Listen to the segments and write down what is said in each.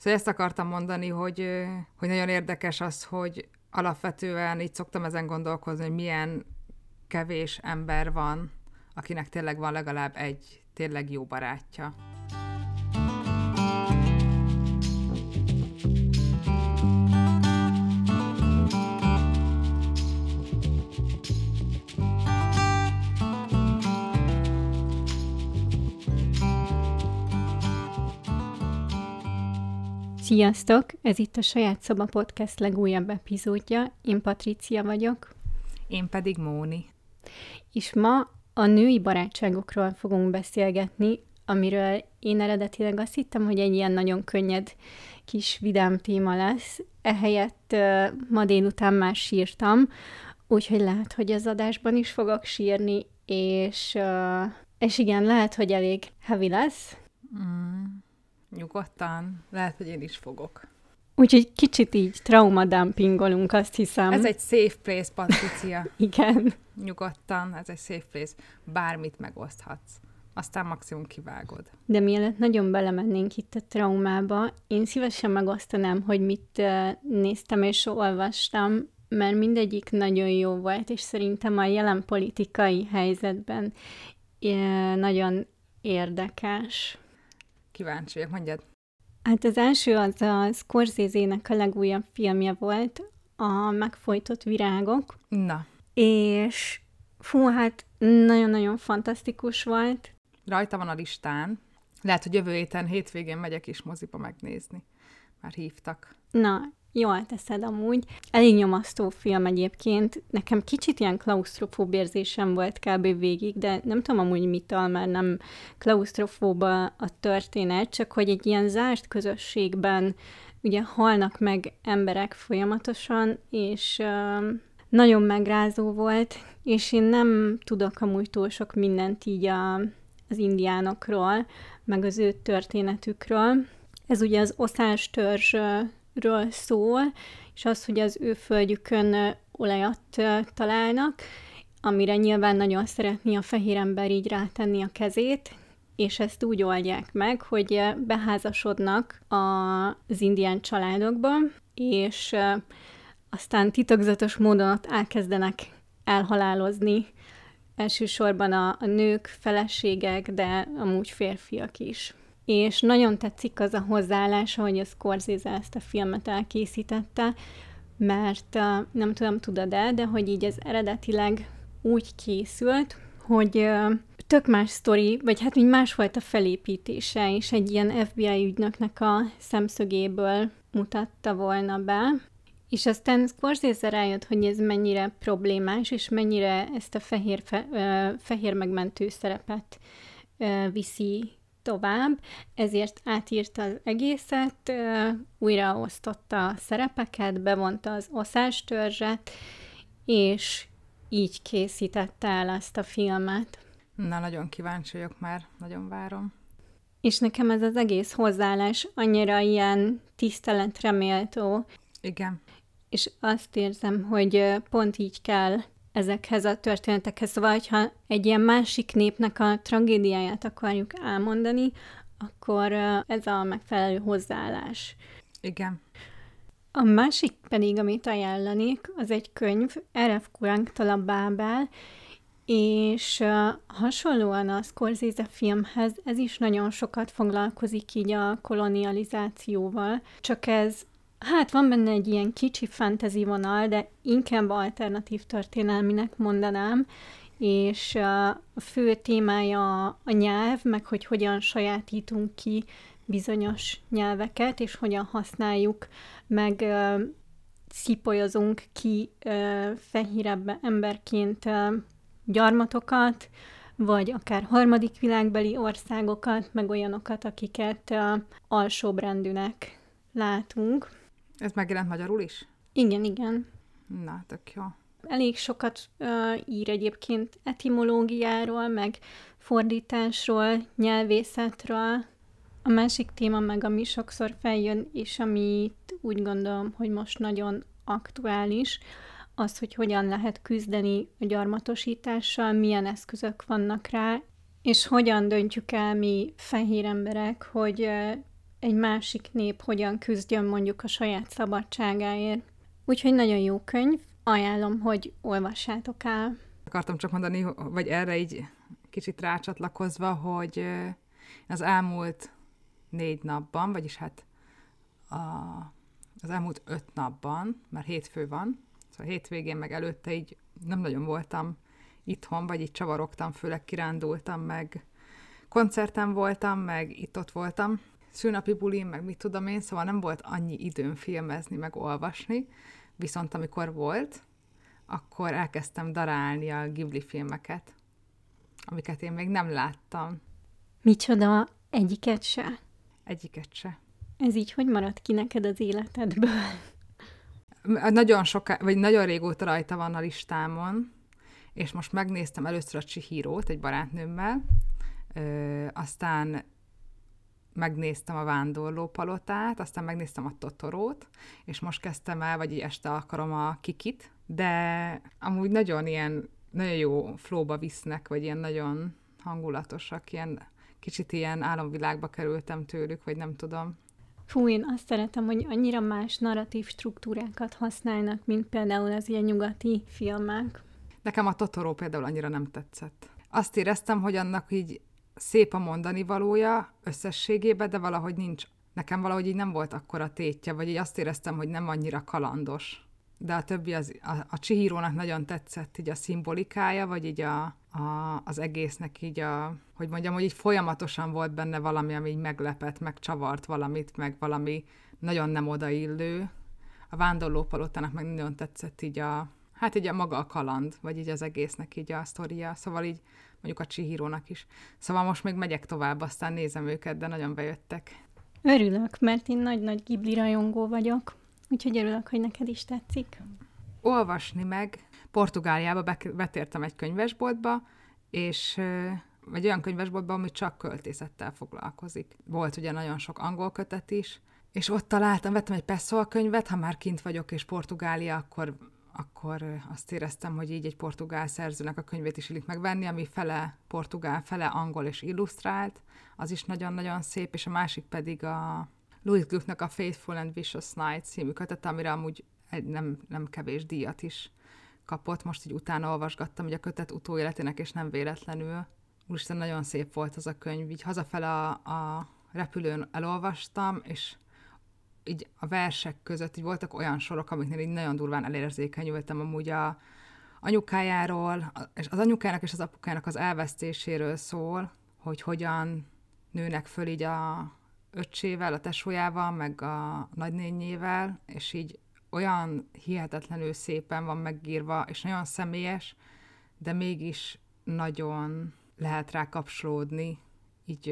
Szóval ezt akartam mondani, hogy, hogy nagyon érdekes az, hogy alapvetően így szoktam ezen gondolkozni, hogy milyen kevés ember van, akinek tényleg van legalább egy tényleg jó barátja. Sziasztok! Ez itt a Saját Szoba Podcast legújabb epizódja. Én Patricia vagyok. Én pedig Móni. És ma a női barátságokról fogunk beszélgetni, amiről én eredetileg azt hittem, hogy egy ilyen nagyon könnyed kis vidám téma lesz. Ehelyett ma délután már sírtam, úgyhogy lehet, hogy az adásban is fogok sírni, és, és igen, lehet, hogy elég heavy lesz. Mm Nyugodtan. Lehet, hogy én is fogok. Úgyhogy kicsit így traumadumpingolunk, azt hiszem. Ez egy safe place, Patricia. Igen. Nyugodtan, ez egy safe place. Bármit megoszthatsz. Aztán maximum kivágod. De mielőtt nagyon belemennénk itt a traumába, én szívesen megosztanám, hogy mit néztem és olvastam, mert mindegyik nagyon jó volt, és szerintem a jelen politikai helyzetben nagyon érdekes kíváncsi vagyok, mondjad. Hát az első az a Scorsese-nek a legújabb filmje volt, a Megfojtott virágok. Na. És fú, hát nagyon-nagyon fantasztikus volt. Rajta van a listán. Lehet, hogy jövő héten, hétvégén megyek is moziba megnézni. Már hívtak. Na, Jól teszed amúgy. Elég nyomasztó film egyébként. Nekem kicsit ilyen klaustrofób érzésem volt kb. végig, de nem tudom amúgy mitől, mert nem klaustrofób a, a történet, csak hogy egy ilyen zárt közösségben ugye halnak meg emberek folyamatosan, és uh, nagyon megrázó volt, és én nem tudok amúgy túl sok mindent így a, az indiánokról, meg az ő történetükről. Ez ugye az oszás törzs ről szól, és az, hogy az ő földjükön olajat találnak, amire nyilván nagyon szeretné a fehér ember így rátenni a kezét, és ezt úgy oldják meg, hogy beházasodnak az indián családokba, és aztán titokzatos módon ott elkezdenek elhalálozni. Elsősorban a, a nők, feleségek, de amúgy férfiak is és nagyon tetszik az a hozzáállás, hogy a Scorsese ezt a filmet elkészítette, mert nem tudom, tudod-e, de hogy így ez eredetileg úgy készült, hogy tök más sztori, vagy hát így más volt a felépítése, és egy ilyen FBI ügynöknek a szemszögéből mutatta volna be, és aztán Scorsese rájött, hogy ez mennyire problémás, és mennyire ezt a fehér, fe, fehér megmentő szerepet viszi tovább, ezért átírta az egészet, újraosztotta a szerepeket, bevonta az oszástörzset, és így készítette el ezt a filmet. Na, nagyon kíváncsi vagyok már, nagyon várom. És nekem ez az egész hozzáállás annyira ilyen tiszteletre méltó. Igen. És azt érzem, hogy pont így kell ezekhez a történetekhez. Szóval, ha egy ilyen másik népnek a tragédiáját akarjuk elmondani, akkor ez a megfelelő hozzáállás. Igen. A másik pedig, amit ajánlanék, az egy könyv, R.F. Kuranktól a Bábel, és hasonlóan a Scorsese filmhez, ez is nagyon sokat foglalkozik így a kolonializációval, csak ez Hát van benne egy ilyen kicsi fantasy vonal, de inkább alternatív történelminek mondanám, és a fő témája a nyelv, meg hogy hogyan sajátítunk ki bizonyos nyelveket, és hogyan használjuk, meg szipolyozunk ki fehérebb emberként gyarmatokat, vagy akár harmadik világbeli országokat, meg olyanokat, akiket alsóbrendűnek látunk. Ez megjelent magyarul is? Igen, igen. Na, tök jó. Elég sokat uh, ír egyébként etimológiáról, meg fordításról, nyelvészetről. A másik téma meg, ami sokszor feljön, és amit úgy gondolom, hogy most nagyon aktuális, az, hogy hogyan lehet küzdeni a gyarmatosítással, milyen eszközök vannak rá, és hogyan döntjük el mi fehér emberek, hogy egy másik nép hogyan küzdjön mondjuk a saját szabadságáért. Úgyhogy nagyon jó könyv, ajánlom, hogy olvassátok el. Akartam csak mondani, vagy erre így kicsit rácsatlakozva, hogy az elmúlt négy napban, vagyis hát a, az elmúlt öt napban, mert hétfő van, szóval hétvégén meg előtte így nem nagyon voltam itthon, vagy így csavarogtam, főleg kirándultam, meg koncerten voltam, meg itt-ott voltam, szülnapi bulim, meg mit tudom én, szóval nem volt annyi időm filmezni, meg olvasni, viszont amikor volt, akkor elkezdtem darálni a Ghibli filmeket, amiket én még nem láttam. Micsoda? Egyiket se? Egyiket se. Ez így hogy maradt ki neked az életedből? Nagyon soká, vagy nagyon régóta rajta van a listámon, és most megnéztem először a Chihiro-t egy barátnőmmel, ö, aztán megnéztem a Vándorló palotát, aztán megnéztem a Totorót, és most kezdtem el, vagy így este akarom a Kikit, de amúgy nagyon ilyen, nagyon jó flóba visznek, vagy ilyen nagyon hangulatosak, ilyen kicsit ilyen álomvilágba kerültem tőlük, vagy nem tudom. Fú, én azt szeretem, hogy annyira más narratív struktúrákat használnak, mint például az ilyen nyugati filmek. Nekem a Totoro például annyira nem tetszett. Azt éreztem, hogy annak így szép a mondani valója összességében, de valahogy nincs. Nekem valahogy így nem volt akkora tétje, vagy így azt éreztem, hogy nem annyira kalandos. De a többi, az, a, a Csihírónak nagyon tetszett így a szimbolikája, vagy így a, a, az egésznek így a, hogy mondjam, hogy így folyamatosan volt benne valami, ami így meglepett, meg csavart valamit, meg valami nagyon nem odaillő. A vándorlópalotának meg nagyon tetszett így a, hát így a maga a kaland, vagy így az egésznek így a sztoria, szóval így mondjuk a Csihírónak is. Szóval most még megyek tovább, aztán nézem őket, de nagyon bejöttek. Örülök, mert én nagy-nagy Ghibli rajongó vagyok, úgyhogy örülök, hogy neked is tetszik. Olvasni meg. Portugáliába betértem egy könyvesboltba, és vagy olyan könyvesboltba, ami csak költészettel foglalkozik. Volt ugye nagyon sok angol kötet is, és ott találtam, vettem egy Pessoa könyvet, ha már kint vagyok, és Portugália, akkor akkor azt éreztem, hogy így egy portugál szerzőnek a könyvét is illik megvenni, ami fele portugál, fele angol és illusztrált, az is nagyon-nagyon szép, és a másik pedig a Louis Glucknak a Faithful and Vicious Night című kötet, amire amúgy egy nem, nem kevés díjat is kapott. Most így utána olvasgattam hogy a kötet utóéletének, és nem véletlenül. Úristen, nagyon szép volt az a könyv. Így hazafele a, a repülőn elolvastam, és így a versek között így voltak olyan sorok, amiknél így nagyon durván elérzékenyültem amúgy a anyukájáról, és az anyukának és az apukának az elvesztéséről szól, hogy hogyan nőnek föl így a öccsével, a tesójával, meg a nagynényével, és így olyan hihetetlenül szépen van megírva, és nagyon személyes, de mégis nagyon lehet rá kapcsolódni, így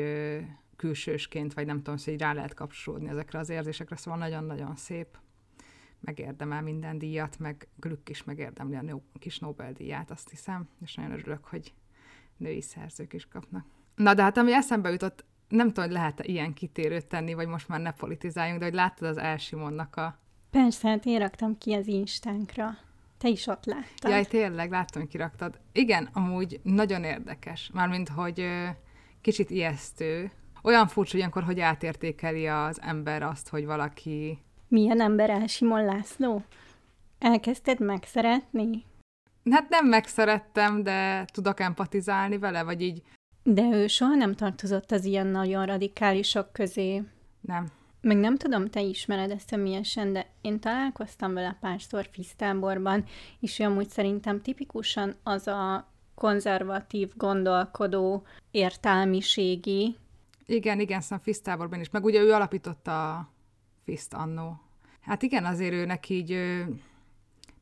külsősként, vagy nem tudom, hogy rá lehet kapcsolódni ezekre az érzésekre, szóval nagyon-nagyon szép. Megérdemel minden díjat, meg Glück is megérdemli a kis Nobel-díját, azt hiszem, és nagyon örülök, hogy női szerzők is kapnak. Na, de hát ami eszembe jutott, nem tudom, hogy lehet-e ilyen kitérőt tenni, vagy most már ne politizáljunk, de hogy láttad az Elsimonnak a... Persze, hát én raktam ki az instánkra. Te is ott láttad. Jaj, tényleg, láttam, hogy kiraktad. Igen, amúgy nagyon érdekes. Mármint, hogy kicsit ijesztő, olyan furcsa ilyenkor, hogy átértékeli az ember azt, hogy valaki... Milyen ember el Simon László? Elkezdted megszeretni? Hát nem megszerettem, de tudok empatizálni vele, vagy így... De ő soha nem tartozott az ilyen nagyon radikálisok közé. Nem. Meg nem tudom, te ismered ezt személyesen, de én találkoztam vele párszor Fisztáborban, és ő amúgy szerintem tipikusan az a konzervatív, gondolkodó, értelmiségi, igen, igen, szóval Fisztáborban is. Meg ugye ő alapította a Fiszt annó. Hát igen, azért ő neki így ő,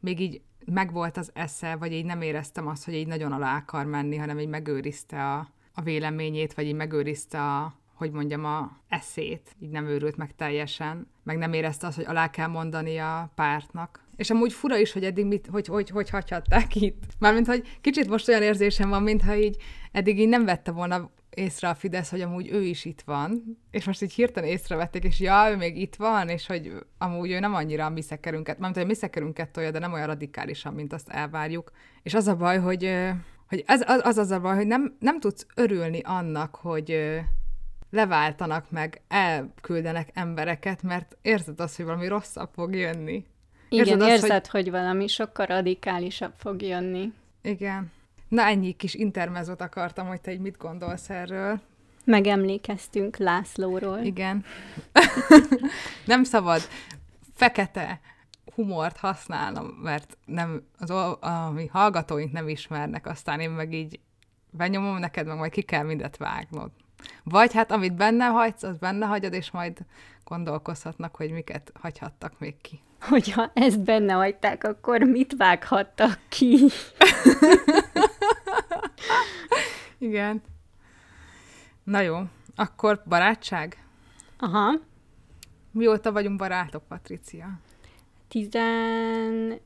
még így megvolt az esze, vagy így nem éreztem azt, hogy így nagyon alá akar menni, hanem így megőrizte a, a véleményét, vagy így megőrizte a, hogy mondjam, a eszét, így nem őrült meg teljesen, meg nem érezte azt, hogy alá kell mondani a pártnak. És amúgy fura is, hogy eddig mit, hogy, hogy, hogy hagyhatták itt. Mármint, hogy kicsit most olyan érzésem van, mintha így eddig így nem vette volna észre a Fidesz, hogy amúgy ő is itt van, és most így hirtelen észrevették, és ja, ő még itt van, és hogy amúgy ő nem annyira a mi szekerünket, mármint, hogy a mi szekerünket tolja, de nem olyan radikálisan, mint azt elvárjuk. És az a baj, hogy, hogy ez, az, az az a baj, hogy nem, nem tudsz örülni annak, hogy, leváltanak meg, elküldenek embereket, mert érzed azt, hogy valami rosszabb fog jönni. Igen, érzed, azt, érzed hogy... hogy valami sokkal radikálisabb fog jönni. Igen. Na ennyi kis intermezot akartam, hogy te egy mit gondolsz erről. Megemlékeztünk Lászlóról. Igen. nem szabad fekete humort használnom, mert nem, az, a mi hallgatóink nem ismernek, aztán én meg így benyomom neked, meg majd ki kell mindet vágnod. Vagy hát amit benne hagysz, az benne hagyod, és majd gondolkozhatnak, hogy miket hagyhattak még ki. Hogyha ezt benne hagyták, akkor mit vághattak ki? Igen. Na jó, akkor barátság? Aha. Mióta vagyunk barátok, Patricia? 14-5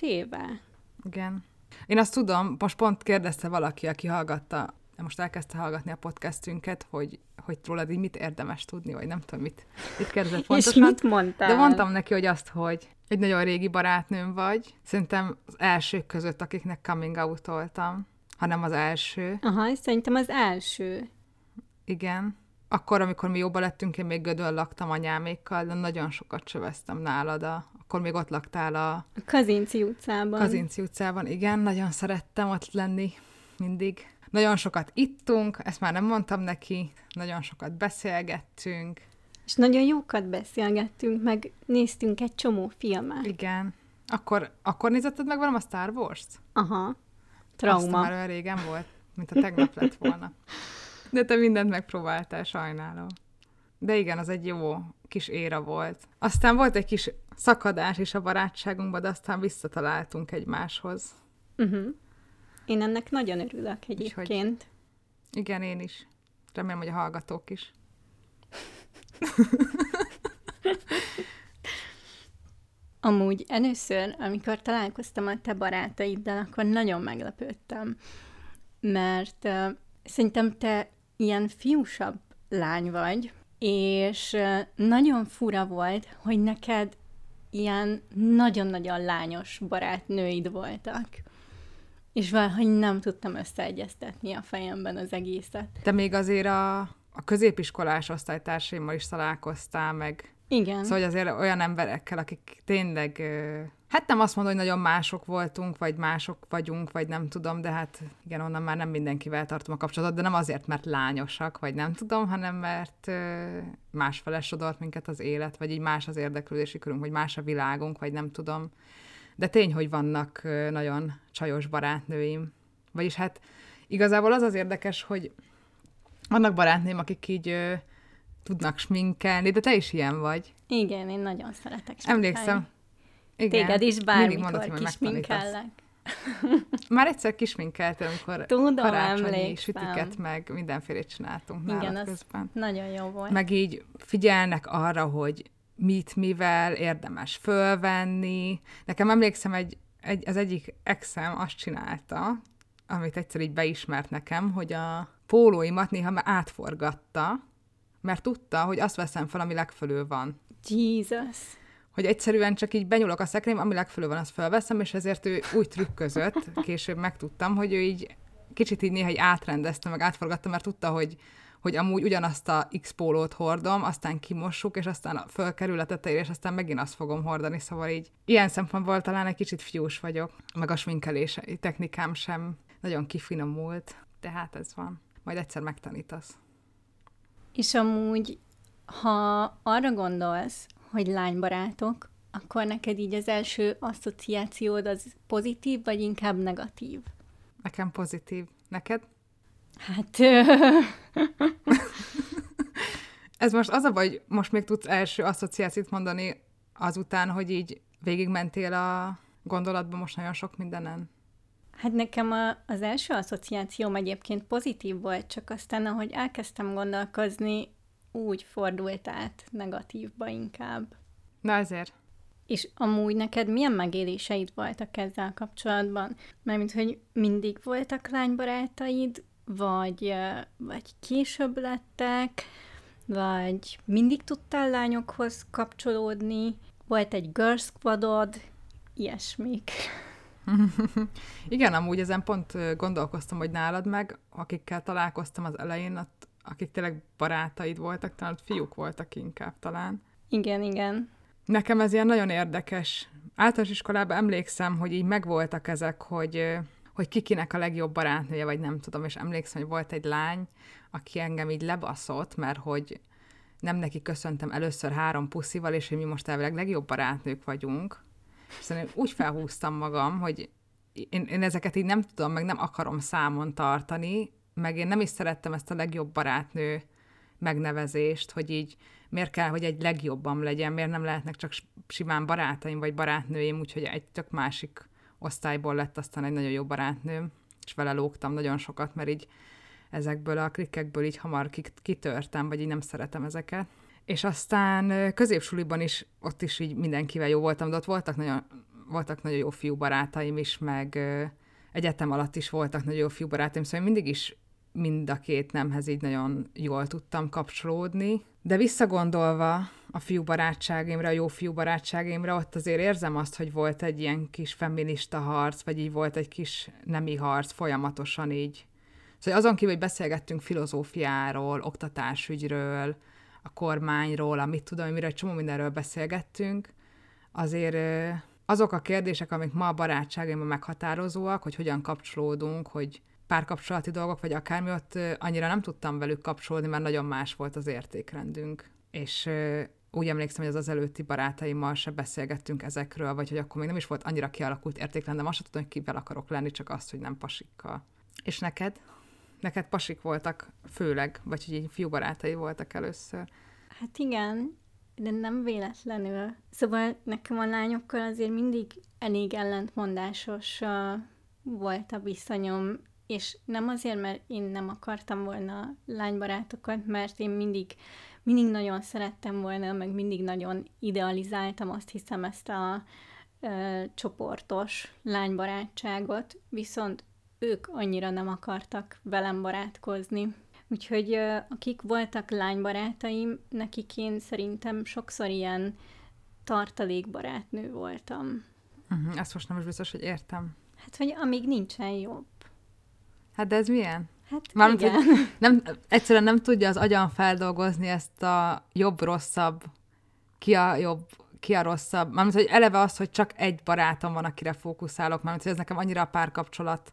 éve. Igen. Én azt tudom, most pont kérdezte valaki, aki hallgatta, most elkezdte hallgatni a podcastünket, hogy, hogy rólad így mit érdemes tudni, vagy nem tudom, mit, mit kérdezett pontosan. És mit mondtál? De mondtam neki, hogy azt, hogy egy nagyon régi barátnőm vagy. Szerintem az elsők között, akiknek coming out-oltam, hanem az első. Aha, szerintem az első. Igen. Akkor, amikor mi jobban lettünk, én még Gödön laktam anyámékkal, de nagyon sokat csöveztem nálad. A, akkor még ott laktál a... A Kazinci utcában. Kazinci utcában, igen. Nagyon szerettem ott lenni mindig. Nagyon sokat ittunk, ezt már nem mondtam neki, nagyon sokat beszélgettünk. És nagyon jókat beszélgettünk, meg néztünk egy csomó filmet. Igen. Akkor, akkor nézetted meg velem a Star Wars-t? Aha. Trauma. Azt már olyan régen volt, mint a tegnap lett volna. De te mindent megpróbáltál, sajnálom. De igen, az egy jó kis éra volt. Aztán volt egy kis szakadás is a barátságunkban, de aztán visszataláltunk egymáshoz. Uh-huh. Én ennek nagyon örülök egyébként. Úgyhogy, igen, én is. Remélem, hogy a hallgatók is. Amúgy először, amikor találkoztam a te barátaiddal, akkor nagyon meglepődtem, mert uh, szerintem te ilyen fiúsabb lány vagy, és nagyon fura volt, hogy neked ilyen nagyon-nagyon lányos barátnőid voltak. És valahogy nem tudtam összeegyeztetni a fejemben az egészet. Te még azért a, a középiskolás osztálytársaimmal is találkoztál, meg igen. Szóval hogy azért olyan emberekkel, akik tényleg, hát nem azt mondom, hogy nagyon mások voltunk, vagy mások vagyunk, vagy nem tudom, de hát igen, onnan már nem mindenkivel tartom a kapcsolatot, de nem azért, mert lányosak, vagy nem tudom, hanem mert másfele sodort minket az élet, vagy így más az érdeklődési körünk, vagy más a világunk, vagy nem tudom. De tény, hogy vannak nagyon csajos barátnőim. Vagyis hát igazából az az érdekes, hogy vannak barátnőim, akik így tudnak sminkelni, de te is ilyen vagy. Igen, én nagyon szeretek sminkelni. Emlékszem. Igen. Téged is bármikor kisminkellek. Már egyszer kisminkeltem, amikor Tudom, karácsonyi emlékszem. sütiket, meg mindenfélét csináltunk Igen, az közben. nagyon jó volt. Meg így figyelnek arra, hogy mit, mivel érdemes fölvenni. Nekem emlékszem, egy, egy, az egyik exem azt csinálta, amit egyszer így beismert nekem, hogy a pólóimat néha már átforgatta, mert tudta, hogy azt veszem fel, ami legfölül van. Jesus! Hogy egyszerűen csak így benyúlok a szekrém, ami legfölül van, azt felveszem, és ezért ő úgy trükközött, később megtudtam, hogy ő így kicsit így néha így átrendezte, meg átforgatta, mert tudta, hogy, hogy amúgy ugyanazt a X pólót hordom, aztán kimossuk, és aztán fölkerül a tetejére, és aztán megint azt fogom hordani, szóval így ilyen szempontból talán egy kicsit fiús vagyok, meg a sminkelési technikám sem nagyon kifinomult, tehát ez van. Majd egyszer megtanítasz. És amúgy, ha arra gondolsz, hogy lánybarátok, akkor neked így az első asszociációd az pozitív, vagy inkább negatív? Nekem pozitív. Neked? Hát... Ez most az a baj, most még tudsz első asszociációt mondani azután, hogy így végigmentél a gondolatban most nagyon sok mindenen? Hát nekem a, az első asszociációm egyébként pozitív volt, csak aztán, ahogy elkezdtem gondolkozni, úgy fordult át negatívba inkább. Na ezért. És amúgy neked milyen megéléseid voltak ezzel kapcsolatban? Mert hogy mindig voltak lánybarátaid, vagy, vagy később lettek, vagy mindig tudtál lányokhoz kapcsolódni, volt egy girl squadod, ilyesmik. Igen, amúgy ezen pont gondolkoztam, hogy nálad meg, akikkel találkoztam az elején, ott akik tényleg barátaid voltak, talán fiúk voltak inkább talán. Igen, igen. Nekem ez ilyen nagyon érdekes. Általános iskolában emlékszem, hogy így megvoltak ezek, hogy hogy kikinek a legjobb barátnője, vagy nem tudom, és emlékszem, hogy volt egy lány, aki engem így lebaszott, mert hogy nem neki köszöntem először három puszival, és hogy mi most elvileg legjobb barátnők vagyunk. És én úgy felhúztam magam, hogy én, én ezeket így nem tudom, meg nem akarom számon tartani, meg én nem is szerettem ezt a legjobb barátnő megnevezést, hogy így miért kell, hogy egy legjobbam legyen, miért nem lehetnek csak simán barátaim vagy barátnőim, úgyhogy egy tök másik osztályból lett aztán egy nagyon jó barátnőm, és vele lógtam nagyon sokat, mert így ezekből a klikkekből így hamar kitörtem, vagy így nem szeretem ezeket. És aztán középsuliban is, ott is így mindenkivel jó voltam, de ott voltak nagyon, voltak nagyon jó fiú barátaim is, meg egyetem alatt is voltak nagyon jó fiú barátaim, szóval mindig is mind a két nemhez így nagyon jól tudtam kapcsolódni. De visszagondolva a fiú barátságaimra, a jó fiú barátságaimra, ott azért érzem azt, hogy volt egy ilyen kis feminista harc, vagy így volt egy kis nemi harc folyamatosan így. Szóval azon kívül, hogy beszélgettünk filozófiáról, oktatásügyről, a kormányról, amit tudom, miről egy csomó mindenről beszélgettünk, azért azok a kérdések, amik ma a barátságaimban meghatározóak, hogy hogyan kapcsolódunk, hogy párkapcsolati dolgok, vagy akármi, ott annyira nem tudtam velük kapcsolódni, mert nagyon más volt az értékrendünk. És úgy emlékszem, hogy az az előtti barátaimmal se beszélgettünk ezekről, vagy hogy akkor még nem is volt annyira kialakult értékrendem, azt sem tudom, hogy kivel akarok lenni, csak azt, hogy nem pasikkal. És neked? Neked pasik voltak főleg, vagy hogy így fiú barátai voltak először? Hát igen, de nem véletlenül. Szóval nekem a lányokkal azért mindig elég ellentmondásos uh, volt a viszonyom, és nem azért, mert én nem akartam volna lánybarátokat, mert én mindig, mindig nagyon szerettem volna, meg mindig nagyon idealizáltam, azt hiszem, ezt a ö, csoportos lánybarátságot, viszont ők annyira nem akartak velem barátkozni. Úgyhogy ö, akik voltak lánybarátaim, nekik én szerintem sokszor ilyen tartalékbarátnő voltam. Uh-huh, ezt most nem is biztos, hogy értem. Hát, hogy amíg nincsen jobb. Hát de ez milyen? Hát Mármint, igen. Hogy nem, egyszerűen nem tudja az agyan feldolgozni ezt a jobb-rosszabb, ki a jobb, ki a rosszabb. Mármint, hogy eleve az, hogy csak egy barátom van, akire fókuszálok, mármint, hogy ez nekem annyira a párkapcsolat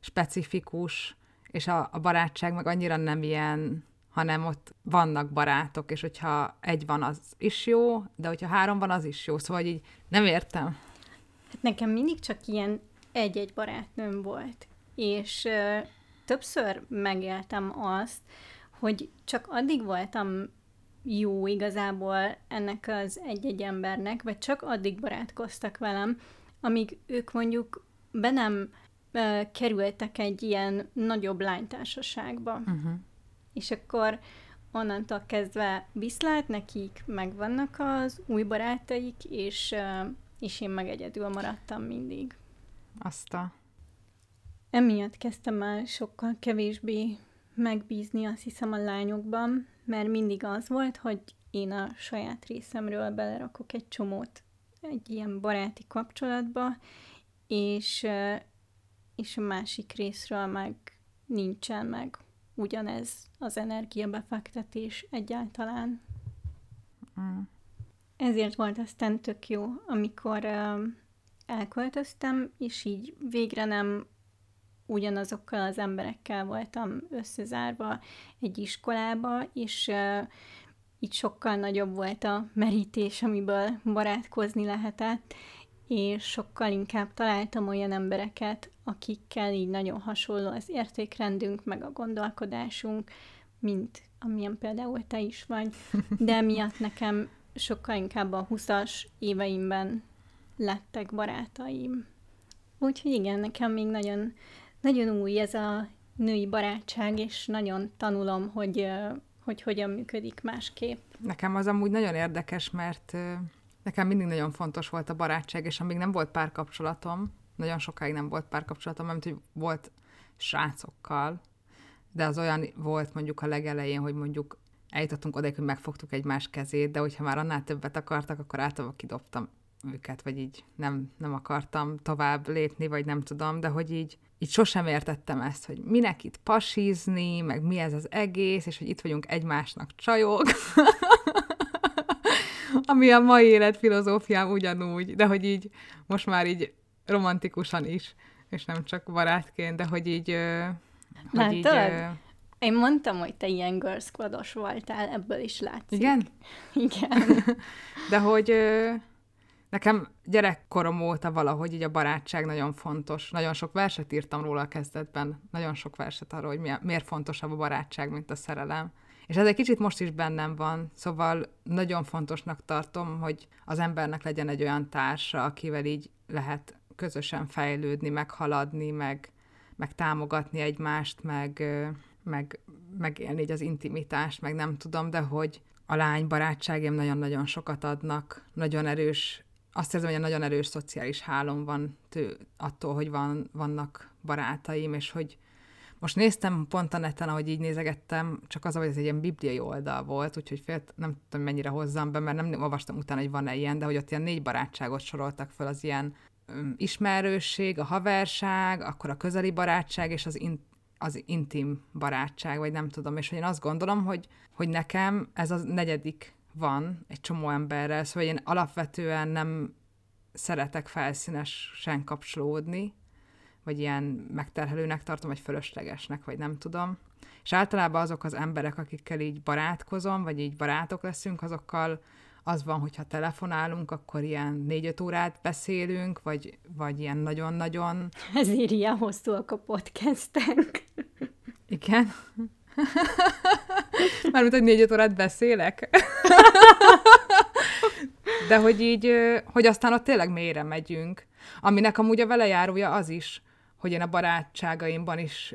specifikus, és a, a barátság meg annyira nem ilyen, hanem ott vannak barátok, és hogyha egy van, az is jó, de hogyha három van, az is jó. Szóval így nem értem. Hát nekem mindig csak ilyen egy-egy barátnőm volt és többször megéltem azt, hogy csak addig voltam jó igazából ennek az egy-egy embernek, vagy csak addig barátkoztak velem, amíg ők mondjuk be nem ö, kerültek egy ilyen nagyobb lánytársaságba. Uh-huh. És akkor onnantól kezdve viszlát nekik, megvannak az új barátaik, és, és én meg egyedül maradtam mindig. Azt a Emiatt kezdtem el sokkal kevésbé megbízni azt hiszem a lányokban, mert mindig az volt, hogy én a saját részemről belerakok egy csomót egy ilyen baráti kapcsolatba, és, és a másik részről meg nincsen meg ugyanez az energiabefektetés egyáltalán. Mm. Ezért volt aztán tök jó, amikor elköltöztem, és így végre nem ugyanazokkal az emberekkel voltam összezárva egy iskolába, és uh, így sokkal nagyobb volt a merítés, amiből barátkozni lehetett, és sokkal inkább találtam olyan embereket, akikkel így nagyon hasonló az értékrendünk, meg a gondolkodásunk, mint amilyen például te is vagy, de miatt nekem sokkal inkább a 20-as éveimben lettek barátaim. Úgyhogy igen, nekem még nagyon nagyon új ez a női barátság, és nagyon tanulom, hogy, hogy hogyan működik másképp. Nekem az amúgy nagyon érdekes, mert nekem mindig nagyon fontos volt a barátság, és amíg nem volt párkapcsolatom, nagyon sokáig nem volt párkapcsolatom, mert hogy volt srácokkal, de az olyan volt mondjuk a legelején, hogy mondjuk eljutottunk oda, hogy megfogtuk egymás kezét, de hogyha már annál többet akartak, akkor általában kidobtam őket, vagy így nem, nem akartam tovább lépni, vagy nem tudom, de hogy így, így sosem értettem ezt, hogy minek itt pasizni, meg mi ez az egész, és hogy itt vagyunk egymásnak csajok. Ami a mai élet filozófiám ugyanúgy, de hogy így most már így romantikusan is, és nem csak barátként, de hogy így... Hogy Látod? így én mondtam, hogy te ilyen girl squados voltál, ebből is látszik. Igen? Igen. De hogy nekem gyerekkorom óta valahogy így a barátság nagyon fontos. Nagyon sok verset írtam róla a kezdetben, nagyon sok verset arról, hogy miért fontosabb a barátság, mint a szerelem. És ez egy kicsit most is bennem van, szóval nagyon fontosnak tartom, hogy az embernek legyen egy olyan társa, akivel így lehet közösen fejlődni, meghaladni, meg, meg támogatni egymást, meg, meg megélni így az intimitást, meg nem tudom, de hogy a lány barátságém nagyon-nagyon sokat adnak, nagyon erős, azt érzem, hogy egy nagyon erős szociális hálom van tő, attól, hogy van, vannak barátaim, és hogy most néztem pont a neten, ahogy így nézegettem, csak az, hogy ez egy ilyen bibliai oldal volt, úgyhogy félt, nem tudom, mennyire hozzam be, mert nem olvastam utána, hogy van-e ilyen, de hogy ott ilyen négy barátságot soroltak fel, az ilyen ismerősség, a haverság, akkor a közeli barátság és az in- az intim barátság, vagy nem tudom, és hogy én azt gondolom, hogy, hogy nekem ez a negyedik van egy csomó emberrel, szóval én alapvetően nem szeretek felszínesen kapcsolódni, vagy ilyen megterhelőnek tartom, vagy fölöslegesnek, vagy nem tudom. És általában azok az emberek, akikkel így barátkozom, vagy így barátok leszünk, azokkal az van, hogyha telefonálunk, akkor ilyen négy-öt órát beszélünk, vagy, vagy ilyen nagyon-nagyon... Ezért ilyen hosszúak a podcastek. Igen. Mármint, hogy négy-öt órát beszélek. De hogy így, hogy aztán ott tényleg mélyre megyünk. Aminek amúgy a velejárója az is, hogy én a barátságaimban is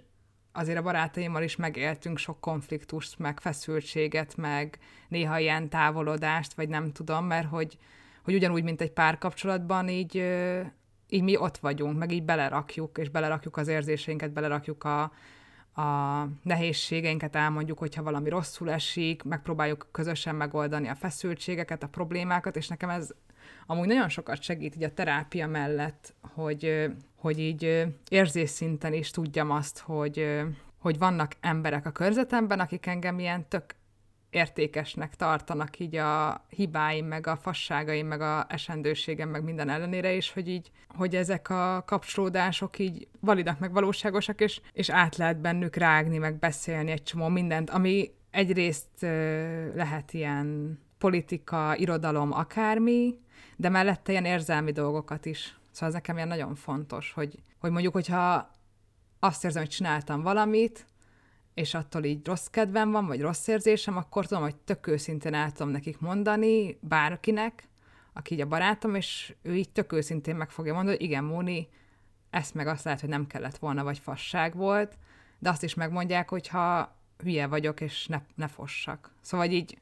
azért a barátaimmal is megéltünk sok konfliktust, meg feszültséget, meg néha ilyen távolodást, vagy nem tudom, mert hogy, hogy ugyanúgy, mint egy párkapcsolatban, így, így mi ott vagyunk, meg így belerakjuk, és belerakjuk az érzéseinket, belerakjuk a, a nehézségeinket, elmondjuk, hogyha valami rosszul esik, megpróbáljuk közösen megoldani a feszültségeket, a problémákat, és nekem ez amúgy nagyon sokat segít így a terápia mellett, hogy, hogy így érzésszinten is tudjam azt, hogy, hogy vannak emberek a körzetemben, akik engem ilyen tök értékesnek tartanak így a hibáim, meg a fasságaim, meg a esendőségem, meg minden ellenére is, hogy így, hogy ezek a kapcsolódások így validak, meg valóságosak, és, és át lehet bennük rágni, meg beszélni egy csomó mindent, ami egyrészt lehet ilyen politika, irodalom, akármi, de mellette ilyen érzelmi dolgokat is. Szóval ez nekem ilyen nagyon fontos, hogy, hogy mondjuk, hogyha azt érzem, hogy csináltam valamit, és attól így rossz kedvem van, vagy rossz érzésem, akkor tudom, hogy tök őszintén el tudom nekik mondani, bárkinek, aki így a barátom, és ő így tök őszintén meg fogja mondani, hogy igen, Móni, ezt meg azt lehet, hogy nem kellett volna, vagy fasság volt, de azt is megmondják, hogyha hülye vagyok, és ne, ne fossak. Szóval így,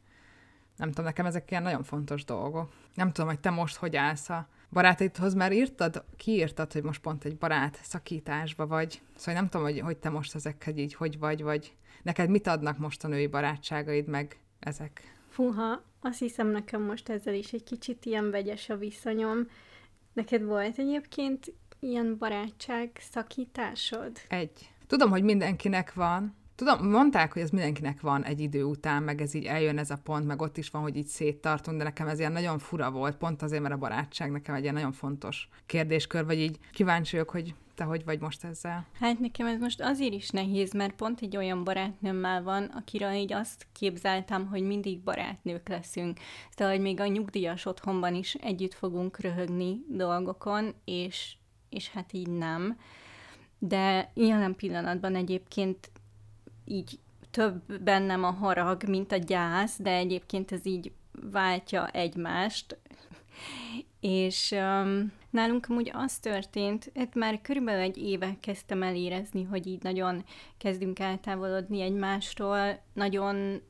nem tudom, nekem ezek ilyen nagyon fontos dolgok. Nem tudom, hogy te most hogy állsz a barátaidhoz már írtad, kiírtad, hogy most pont egy barát szakításba vagy. Szóval nem tudom, hogy, hogy te most ezekkel így hogy vagy, vagy neked mit adnak most a női barátságaid meg ezek? Fúha, azt hiszem nekem most ezzel is egy kicsit ilyen vegyes a viszonyom. Neked volt egyébként ilyen barátság szakításod? Egy. Tudom, hogy mindenkinek van, Tudom, mondták, hogy ez mindenkinek van egy idő után, meg ez így eljön ez a pont, meg ott is van, hogy így széttartunk, de nekem ez ilyen nagyon fura volt, pont azért, mert a barátság nekem egy ilyen nagyon fontos kérdéskör, vagy így kíváncsi vagyok, hogy te hogy vagy most ezzel? Hát nekem ez most azért is nehéz, mert pont egy olyan barátnőmmel van, akire így azt képzeltem, hogy mindig barátnők leszünk. Szóval, hogy még a nyugdíjas otthonban is együtt fogunk röhögni dolgokon, és, és hát így nem. De jelen pillanatban egyébként így több bennem a harag, mint a gyász, de egyébként ez így váltja egymást. És um, nálunk amúgy az történt, hát már körülbelül egy éve kezdtem el érezni, hogy így nagyon kezdünk eltávolodni egymástól, nagyon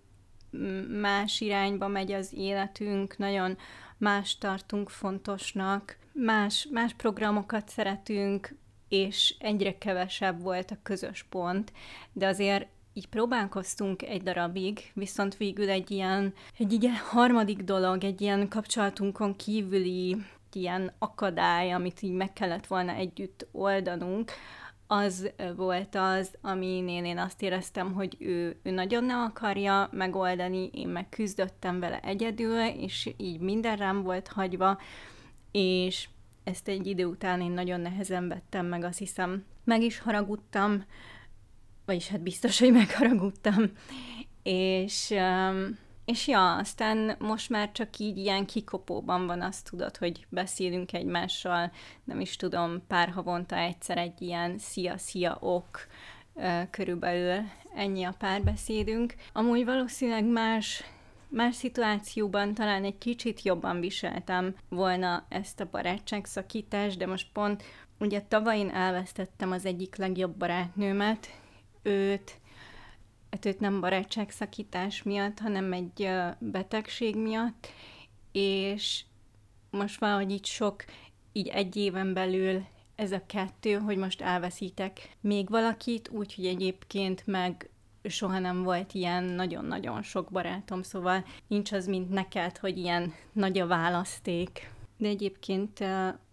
más irányba megy az életünk, nagyon más tartunk fontosnak, más, más programokat szeretünk, és egyre kevesebb volt a közös pont, de azért így próbálkoztunk egy darabig, viszont végül egy ilyen, egy ilyen harmadik dolog, egy ilyen kapcsolatunkon kívüli ilyen akadály, amit így meg kellett volna együtt oldanunk, az volt az, aminél én azt éreztem, hogy ő, ő nagyon nem akarja megoldani, én meg küzdöttem vele egyedül, és így minden rám volt hagyva, és ezt egy idő után én nagyon nehezen vettem meg, azt hiszem, meg is haragudtam, vagyis hát biztos, hogy megharagudtam, és um, és ja, aztán most már csak így ilyen kikopóban van, azt tudod, hogy beszélünk egymással, nem is tudom, pár havonta egyszer egy ilyen szia-szia ok, körülbelül ennyi a párbeszédünk. Amúgy valószínűleg más más szituációban talán egy kicsit jobban viseltem volna ezt a barátságszakítást, de most pont ugye tavaly én elvesztettem az egyik legjobb barátnőmet, őt hát őt nem barátságszakítás miatt, hanem egy betegség miatt, és most valahogy így sok, így egy éven belül ez a kettő, hogy most elveszítek még valakit, úgyhogy egyébként meg soha nem volt ilyen nagyon-nagyon sok barátom, szóval nincs az, mint neked, hogy ilyen nagy a választék. De egyébként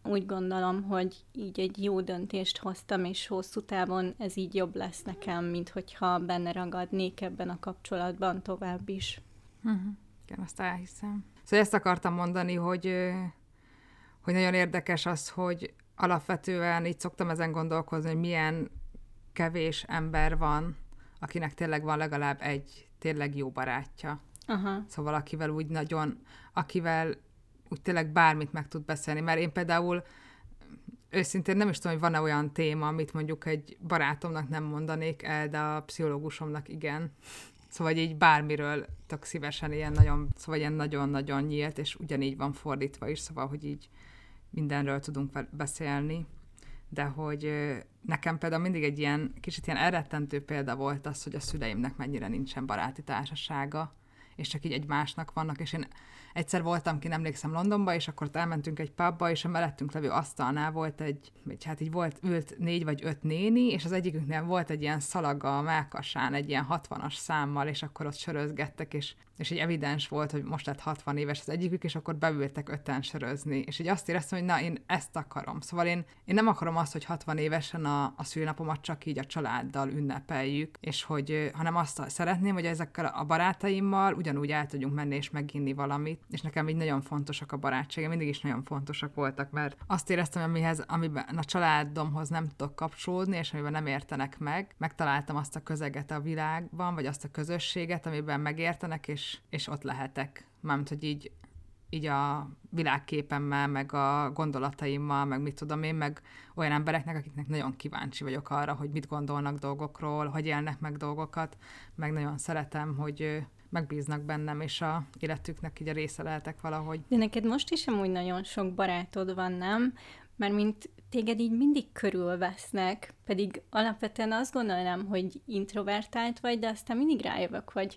úgy gondolom, hogy így egy jó döntést hoztam, és hosszú távon ez így jobb lesz nekem, mint hogyha benne ragadnék ebben a kapcsolatban tovább is. Uh-huh. Igen, azt elhiszem. Szóval ezt akartam mondani, hogy, hogy nagyon érdekes az, hogy alapvetően így szoktam ezen gondolkozni, hogy milyen kevés ember van, akinek tényleg van legalább egy tényleg jó barátja. Aha. Szóval akivel úgy nagyon, akivel úgy tényleg bármit meg tud beszélni, mert én például őszintén nem is tudom, hogy van-e olyan téma, amit mondjuk egy barátomnak nem mondanék el, de a pszichológusomnak igen. Szóval így bármiről tök szívesen ilyen nagyon, szóval ilyen nagyon-nagyon nyílt, és ugyanígy van fordítva is, szóval, hogy így mindenről tudunk beszélni. De hogy nekem például mindig egy ilyen kicsit ilyen elrettentő példa volt az, hogy a szüleimnek mennyire nincsen baráti társasága, és csak így egymásnak vannak, és én egyszer voltam ki, emlékszem Londonba, és akkor elmentünk egy pubba, és a mellettünk levő asztalnál volt egy, egy hát így volt, ült négy vagy öt néni, és az egyikünknél volt egy ilyen szalaga a melkasán, egy ilyen 60-as számmal, és akkor ott sörözgettek, és és egy evidens volt, hogy most lett 60 éves az egyikük, és akkor beültek öten sörözni. És így azt éreztem, hogy na, én ezt akarom. Szóval én, én nem akarom azt, hogy 60 évesen a, a szülnapomat csak így a családdal ünnepeljük, és hogy, hanem azt szeretném, hogy ezekkel a barátaimmal ugyanúgy el tudjunk menni és meginni valamit. És nekem így nagyon fontosak a barátságok, mindig is nagyon fontosak voltak, mert azt éreztem, amihez, amiben a családomhoz nem tudok kapcsolódni, és amiben nem értenek meg, megtaláltam azt a közeget a világban, vagy azt a közösséget, amiben megértenek, és és, ott lehetek. Mármint, hogy így, így a világképemmel, meg a gondolataimmal, meg mit tudom én, meg olyan embereknek, akiknek nagyon kíváncsi vagyok arra, hogy mit gondolnak dolgokról, hogy élnek meg dolgokat, meg nagyon szeretem, hogy megbíznak bennem, és a életüknek így a része lehetek valahogy. De neked most is amúgy nagyon sok barátod van, nem? Mert mint téged így mindig körülvesznek, pedig alapvetően azt gondolnám, hogy introvertált vagy, de aztán mindig rájövök, hogy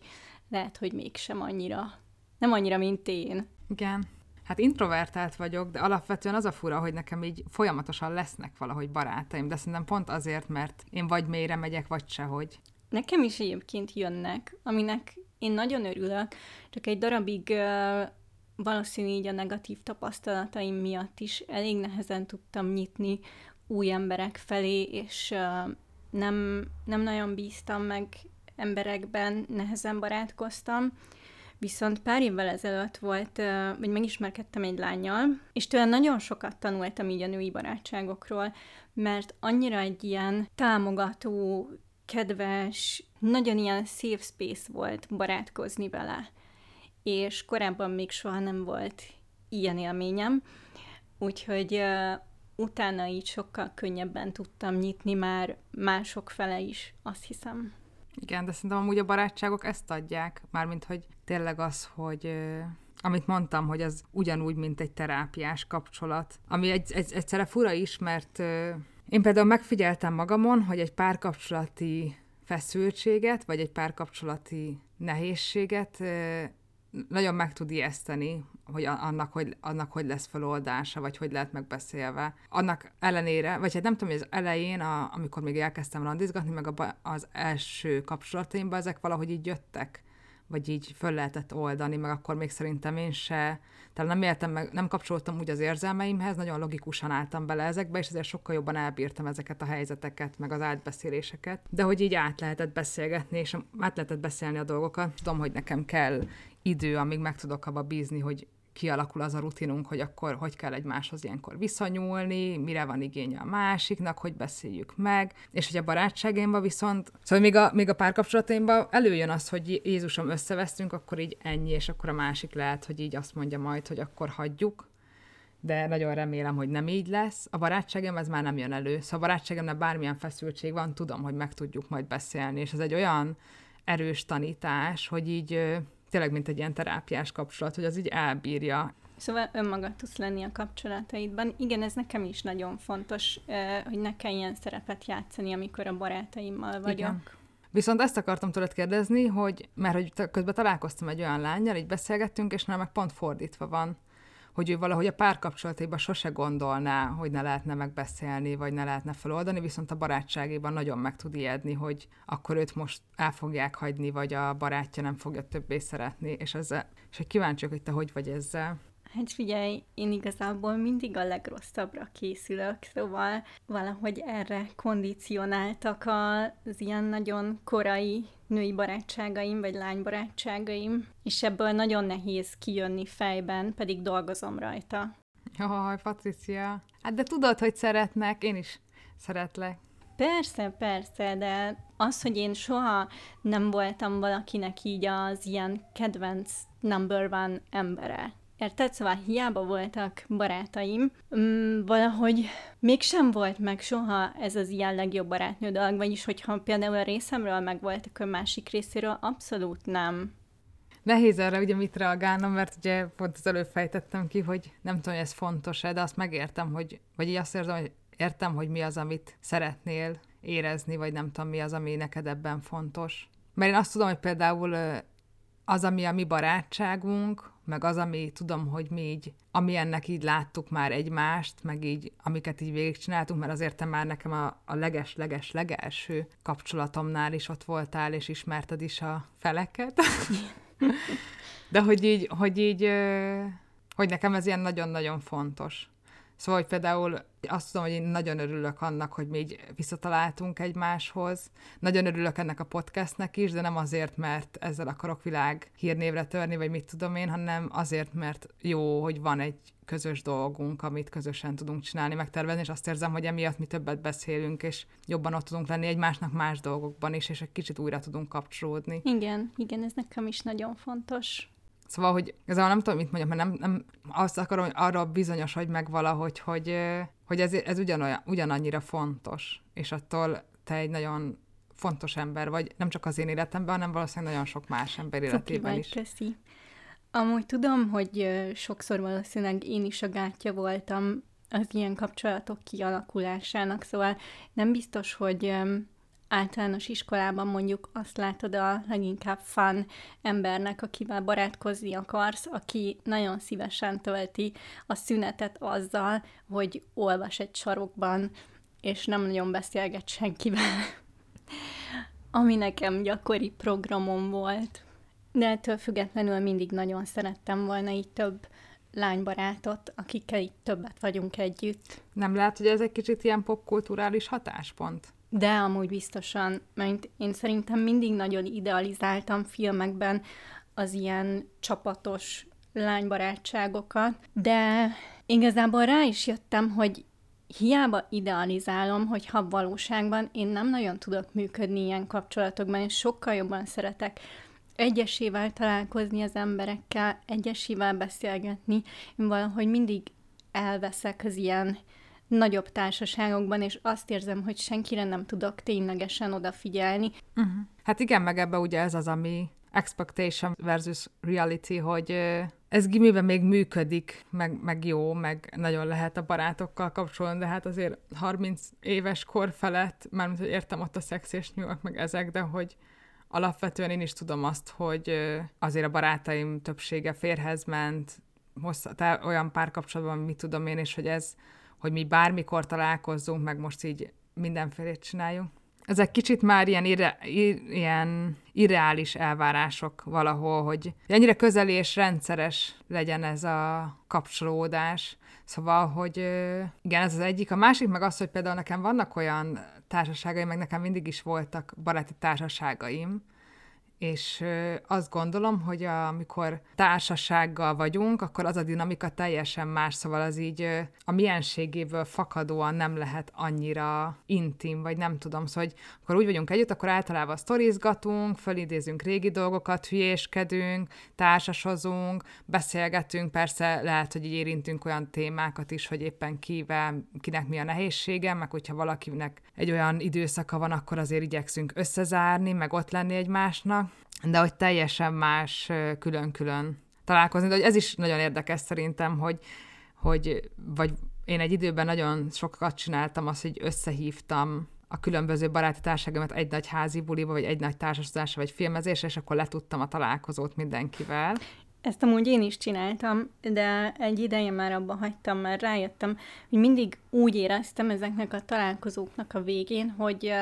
lehet, hogy mégsem annyira. Nem annyira, mint én. Igen. Hát introvertált vagyok, de alapvetően az a fura, hogy nekem így folyamatosan lesznek valahogy barátaim, de szerintem pont azért, mert én vagy mélyre megyek, vagy sehogy. Nekem is egyébként jönnek, aminek én nagyon örülök, csak egy darabig valószínű így a negatív tapasztalataim miatt is elég nehezen tudtam nyitni új emberek felé, és nem, nem nagyon bíztam meg emberekben nehezen barátkoztam, Viszont pár évvel ezelőtt volt, vagy megismerkedtem egy lányjal, és tőle nagyon sokat tanultam így a női barátságokról, mert annyira egy ilyen támogató, kedves, nagyon ilyen safe space volt barátkozni vele. És korábban még soha nem volt ilyen élményem, úgyhogy uh, utána így sokkal könnyebben tudtam nyitni már mások fele is, azt hiszem. Igen, de szerintem amúgy a barátságok ezt adják, mármint, hogy tényleg az, hogy amit mondtam, hogy az ugyanúgy, mint egy terápiás kapcsolat, ami egy, egy, egyszerre fura is, mert én például megfigyeltem magamon, hogy egy párkapcsolati feszültséget, vagy egy párkapcsolati nehézséget nagyon meg tud ijeszteni, hogy annak hogy, annak hogy lesz feloldása, vagy hogy lehet megbeszélve. Annak ellenére, vagy hát nem tudom, hogy az elején, a, amikor még elkezdtem randizgatni, meg a, az első kapcsolataimban ezek valahogy így jöttek vagy így föl lehetett oldani, meg akkor még szerintem én se, talán nem éltem meg, nem kapcsoltam úgy az érzelmeimhez, nagyon logikusan álltam bele ezekbe, és ezért sokkal jobban elbírtam ezeket a helyzeteket, meg az átbeszéléseket. De hogy így át lehetett beszélgetni, és át lehetett beszélni a dolgokat. Tudom, hogy nekem kell idő, amíg meg tudok abba bízni, hogy kialakul az a rutinunk, hogy akkor hogy kell egymáshoz ilyenkor viszonyulni, mire van igénye a másiknak, hogy beszéljük meg, és hogy a barátságaimban viszont, szóval még a, még a párkapcsolataimban előjön az, hogy Jézusom összevesztünk, akkor így ennyi, és akkor a másik lehet, hogy így azt mondja majd, hogy akkor hagyjuk, de nagyon remélem, hogy nem így lesz. A barátságem ez már nem jön elő. Szóval a barátságemnek bármilyen feszültség van, tudom, hogy meg tudjuk majd beszélni, és ez egy olyan erős tanítás, hogy így tényleg mint egy ilyen terápiás kapcsolat, hogy az így elbírja. Szóval önmagad tudsz lenni a kapcsolataidban. Igen, ez nekem is nagyon fontos, hogy ne kelljen szerepet játszani, amikor a barátaimmal vagyok. Igen. Viszont ezt akartam tőled kérdezni, hogy, mert hogy közben találkoztam egy olyan lányjal, így beszélgettünk, és nem meg pont fordítva van hogy ő valahogy a párkapcsolataiban sose gondolná, hogy ne lehetne megbeszélni, vagy ne lehetne feloldani, viszont a barátságében nagyon meg tud ijedni, hogy akkor őt most el fogják hagyni, vagy a barátja nem fogja többé szeretni, és, ezzel, és hogy kíváncsiak, hogy te hogy vagy ezzel. Hát figyelj, én igazából mindig a legrosszabbra készülök, szóval valahogy erre kondicionáltak az ilyen nagyon korai női barátságaim, vagy lánybarátságaim, és ebből nagyon nehéz kijönni fejben, pedig dolgozom rajta. Jaj, Patricia. Hát de tudod, hogy szeretnek, én is szeretlek. Persze, persze, de az, hogy én soha nem voltam valakinek így az ilyen kedvenc number one embere. Érted? Szóval hiába voltak barátaim, mm, valahogy mégsem volt meg soha ez az ilyen legjobb barátnő dolog, vagyis hogyha például a részemről meg voltak a másik részéről, abszolút nem. Nehéz erre ugye mit reagálnom, mert ugye pont az előbb fejtettem ki, hogy nem tudom, hogy ez fontos-e, de azt megértem, hogy, vagy így azt érzem, hogy értem, hogy mi az, amit szeretnél érezni, vagy nem tudom, mi az, ami neked ebben fontos. Mert én azt tudom, hogy például az, ami a mi barátságunk, meg az, ami tudom, hogy mi így, ami ennek így láttuk már egymást, meg így, amiket így végigcsináltunk, mert azért te már nekem a, a leges-leges legelső kapcsolatomnál is ott voltál, és ismerted is a feleket. De hogy így, hogy így, hogy nekem ez ilyen nagyon-nagyon fontos. Szóval, hogy például azt tudom, hogy én nagyon örülök annak, hogy mi így visszataláltunk egymáshoz. Nagyon örülök ennek a podcastnek is, de nem azért, mert ezzel akarok világ hírnévre törni, vagy mit tudom én, hanem azért, mert jó, hogy van egy közös dolgunk, amit közösen tudunk csinálni, megtervezni, és azt érzem, hogy emiatt mi többet beszélünk, és jobban ott tudunk lenni egymásnak más dolgokban is, és egy kicsit újra tudunk kapcsolódni. Igen, igen, ez nekem is nagyon fontos. Szóval, hogy ez nem tudom, mit mondjam, mert nem, nem azt akarom, hogy arra bizonyosodj meg valahogy, hogy, hogy ez, ez ugyanolyan, ugyanannyira fontos, és attól te egy nagyon fontos ember vagy, nem csak az én életemben, hanem valószínűleg nagyon sok más ember életében is. Köszi. Amúgy tudom, hogy sokszor valószínűleg én is a gátja voltam az ilyen kapcsolatok kialakulásának, szóval nem biztos, hogy általános iskolában mondjuk azt látod a leginkább fun embernek, akivel barátkozni akarsz, aki nagyon szívesen tölti a szünetet azzal, hogy olvas egy sarokban, és nem nagyon beszélget senkivel. Ami nekem gyakori programom volt. De ettől függetlenül mindig nagyon szerettem volna így több lánybarátot, akikkel így többet vagyunk együtt. Nem lehet, hogy ez egy kicsit ilyen popkulturális hatáspont? De amúgy biztosan, mert én szerintem mindig nagyon idealizáltam filmekben az ilyen csapatos lánybarátságokat, de igazából rá is jöttem, hogy hiába idealizálom, hogy ha valóságban én nem nagyon tudok működni ilyen kapcsolatokban, és sokkal jobban szeretek egyesével találkozni az emberekkel, egyesével beszélgetni, én valahogy mindig elveszek az ilyen nagyobb társaságokban, és azt érzem, hogy senkire nem tudok ténylegesen odafigyelni. Uh-huh. Hát igen, meg ebbe ugye ez az, ami expectation versus reality, hogy ez gimiben még működik, meg, meg jó, meg nagyon lehet a barátokkal kapcsolni, de hát azért 30 éves kor felett, mármint, hogy értem ott a szex és nyúlak, meg ezek, de hogy alapvetően én is tudom azt, hogy azért a barátaim többsége férhez ment, hossza, olyan párkapcsolatban, mit tudom én, és hogy ez hogy mi bármikor találkozzunk, meg most így mindenfélét csináljunk. ezek kicsit már ilyen, irre, ir, ilyen irreális elvárások valahol, hogy ennyire közeli és rendszeres legyen ez a kapcsolódás. Szóval, hogy igen, ez az egyik. A másik meg az, hogy például nekem vannak olyan társaságaim, meg nekem mindig is voltak baráti társaságaim, és azt gondolom, hogy amikor társasággal vagyunk, akkor az a dinamika teljesen más, szóval az így a mienségéből fakadóan nem lehet annyira intim, vagy nem tudom, szóval, hogy akkor úgy vagyunk együtt, akkor általában sztorizgatunk, fölidézünk régi dolgokat, hülyéskedünk, társasozunk, beszélgetünk, persze lehet, hogy így érintünk olyan témákat is, hogy éppen kivel, kinek mi a nehézsége, meg hogyha valakinek egy olyan időszaka van, akkor azért igyekszünk összezárni, meg ott lenni egymásnak, de hogy teljesen más külön-külön találkozni, de hogy ez is nagyon érdekes szerintem, hogy, hogy vagy én egy időben nagyon sokat csináltam azt, hogy összehívtam a különböző baráti társadalmat egy nagy házi buliba, vagy egy nagy társasodásra, vagy filmezésre, és akkor letudtam a találkozót mindenkivel. Ezt amúgy én is csináltam, de egy ideje már abba hagytam, mert rájöttem, hogy mindig úgy éreztem ezeknek a találkozóknak a végén, hogy,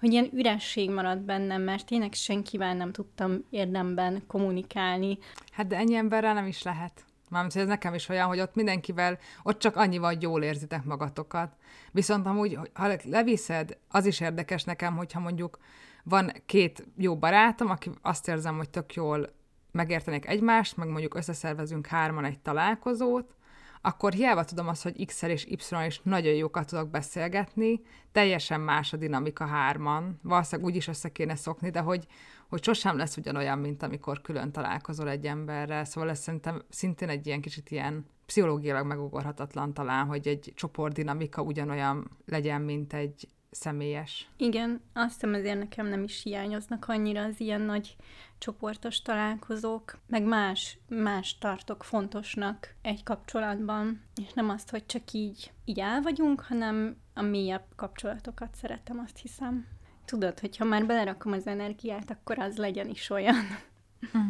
hogy ilyen üresség maradt bennem, mert tényleg senkivel nem tudtam érdemben kommunikálni. Hát de ennyi emberrel nem is lehet. Mármint, hogy ez nekem is olyan, hogy ott mindenkivel, ott csak annyi hogy jól érzitek magatokat. Viszont amúgy, ha leviszed, az is érdekes nekem, hogyha mondjuk van két jó barátom, aki azt érzem, hogy tök jól megértenék egymást, meg mondjuk összeszervezünk hárman egy találkozót, akkor hiába tudom azt, hogy x és y is nagyon jókat tudok beszélgetni, teljesen más a dinamika hárman. Valószínűleg úgy is össze kéne szokni, de hogy, hogy sosem lesz ugyanolyan, mint amikor külön találkozol egy emberrel. Szóval ez szerintem szintén egy ilyen kicsit ilyen pszichológiailag megugorhatatlan talán, hogy egy csoportdinamika ugyanolyan legyen, mint egy személyes. Igen, azt hiszem ezért nekem nem is hiányoznak annyira az ilyen nagy csoportos találkozók, meg más, más tartok fontosnak egy kapcsolatban, és nem azt, hogy csak így, így el vagyunk, hanem a mélyebb kapcsolatokat szeretem, azt hiszem. Tudod, hogyha már belerakom az energiát, akkor az legyen is olyan. Uh-huh.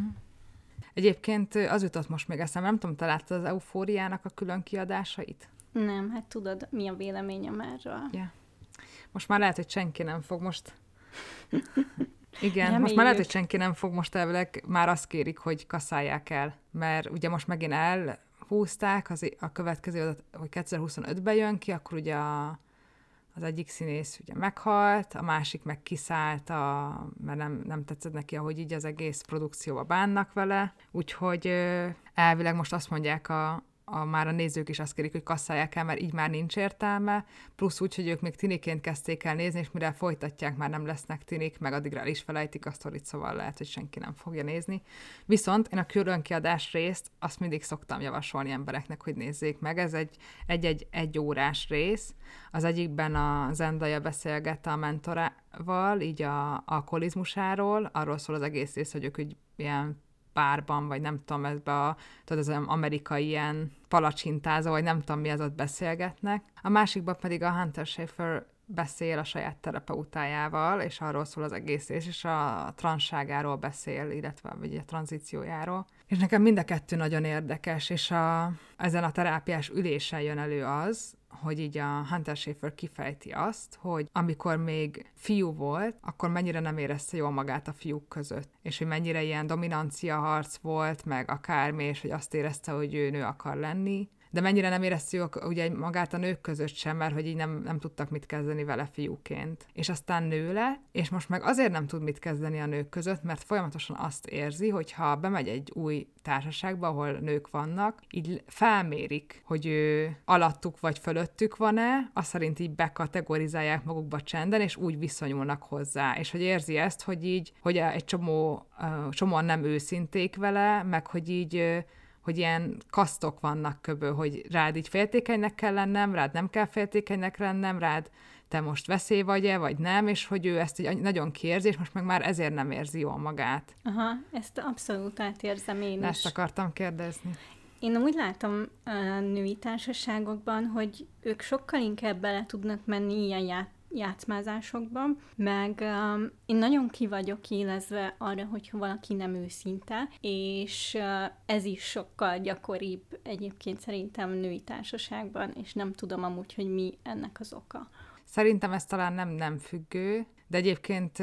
Egyébként az jutott most még eszem, nem tudom, te láttad az eufóriának a külön kiadásait? Nem, hát tudod, mi a véleményem erről. Yeah. Most már lehet, hogy senki nem fog most... Igen, Reméljük. most már lehet, hogy senki nem fog most elvileg, már azt kérik, hogy kaszálják el, mert ugye most megint elhúzták az, a következő, hogy 2025-ben jön ki, akkor ugye a, az egyik színész ugye meghalt, a másik meg kiszállt, a, mert nem, nem tetszett neki, ahogy így az egész produkcióba bánnak vele, úgyhogy elvileg most azt mondják a, a, már a nézők is azt kérik, hogy kasszálják el, mert így már nincs értelme, plusz úgy, hogy ők még tiniként kezdték el nézni, és mire folytatják, már nem lesznek tinik, meg addigra el is felejtik a sztorit, szóval lehet, hogy senki nem fogja nézni. Viszont én a különkiadás részt azt mindig szoktam javasolni embereknek, hogy nézzék meg. Ez egy egy-egy egy órás rész. Az egyikben a Zendaya beszélget a mentorával, így a alkoholizmusáról, arról szól az egész rész, hogy ők úgy ilyen párban, vagy nem tudom, ebbe a, tudod, az amerikai ilyen palacsintázó, vagy nem tudom mi az ott beszélgetnek. A másikban pedig a Hunter Schaefer beszél a saját terapeutájával, és arról szól az egész, és a transságáról beszél, illetve vagy a tranzíciójáról. És nekem mind a kettő nagyon érdekes, és a, ezen a terápiás ülésen jön elő az, hogy így a Hunter Schaefer kifejti azt, hogy amikor még fiú volt, akkor mennyire nem érezte jól magát a fiúk között, és hogy mennyire ilyen dominancia harc volt, meg akármi, és hogy azt érezte, hogy ő nő akar lenni, de mennyire nem éreztük ugye magát a nők között sem, mert hogy így nem, nem tudtak mit kezdeni vele fiúként. És aztán nő lett, és most meg azért nem tud mit kezdeni a nők között, mert folyamatosan azt érzi, hogy ha bemegy egy új társaságba, ahol nők vannak, így felmérik, hogy ő alattuk vagy fölöttük van-e, azt szerint így bekategorizálják magukba csenden, és úgy viszonyulnak hozzá. És hogy érzi ezt, hogy így, hogy egy csomó, csomóan nem őszinték vele, meg hogy így hogy ilyen kasztok vannak köbő, hogy rád így féltékenynek kell lennem, rád nem kell féltékenynek lennem, rád te most veszély vagy-e, vagy nem, és hogy ő ezt így nagyon kérzi, és most meg már ezért nem érzi jól magát. Aha, ezt abszolút átérzem én is. Ezt akartam kérdezni. Én úgy látom a női társaságokban, hogy ők sokkal inkább bele tudnak menni ilyen ját játszmázásokban, meg um, én nagyon ki vagyok élezve arra, hogyha valaki nem őszinte, és uh, ez is sokkal gyakoribb egyébként szerintem női társaságban, és nem tudom amúgy, hogy mi ennek az oka. Szerintem ez talán nem nem függő, De egyébként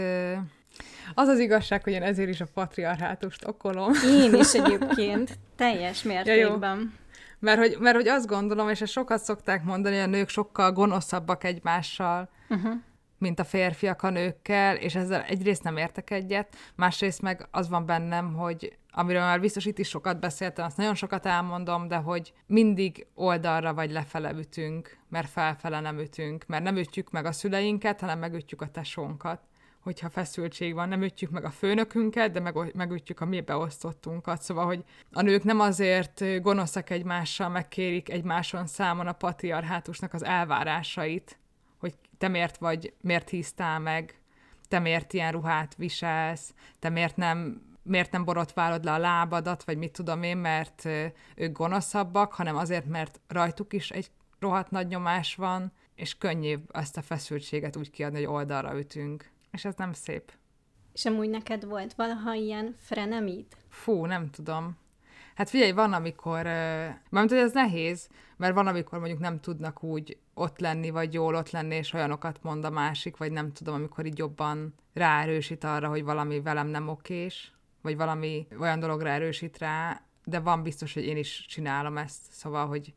az az igazság, hogy én ezért is a patriarhátust okolom. Én is egyébként, teljes mértékben. Ja, mert hogy, mert hogy azt gondolom, és ezt sokat szokták mondani, hogy a nők sokkal gonoszabbak egymással, uh-huh. mint a férfiak a nőkkel, és ezzel egyrészt nem értek egyet, másrészt meg az van bennem, hogy amiről már biztos itt is sokat beszéltem, azt nagyon sokat elmondom, de hogy mindig oldalra vagy lefele ütünk, mert felfele nem ütünk, mert nem ütjük meg a szüleinket, hanem megütjük a tesónkat hogyha feszültség van, nem ütjük meg a főnökünket, de meg, megütjük a mi beosztottunkat. Szóval, hogy a nők nem azért gonoszak egymással, megkérik egymáson számon a patriarhátusnak az elvárásait, te miért vagy, miért híztál meg, te miért ilyen ruhát viselsz, te miért nem miért nem borotválod le a lábadat, vagy mit tudom én, mert ők gonoszabbak, hanem azért, mert rajtuk is egy rohadt nagy nyomás van, és könnyebb ezt a feszültséget úgy kiadni, hogy oldalra ütünk. És ez nem szép. És amúgy neked volt valaha ilyen frenemid? Fú, nem tudom. Hát figyelj, van, amikor, mert hogy ez nehéz, mert van, amikor mondjuk nem tudnak úgy ott lenni, vagy jól ott lenni, és olyanokat mond a másik, vagy nem tudom, amikor így jobban ráerősít arra, hogy valami velem nem okés, vagy valami olyan dologra erősít rá, de van biztos, hogy én is csinálom ezt, szóval, hogy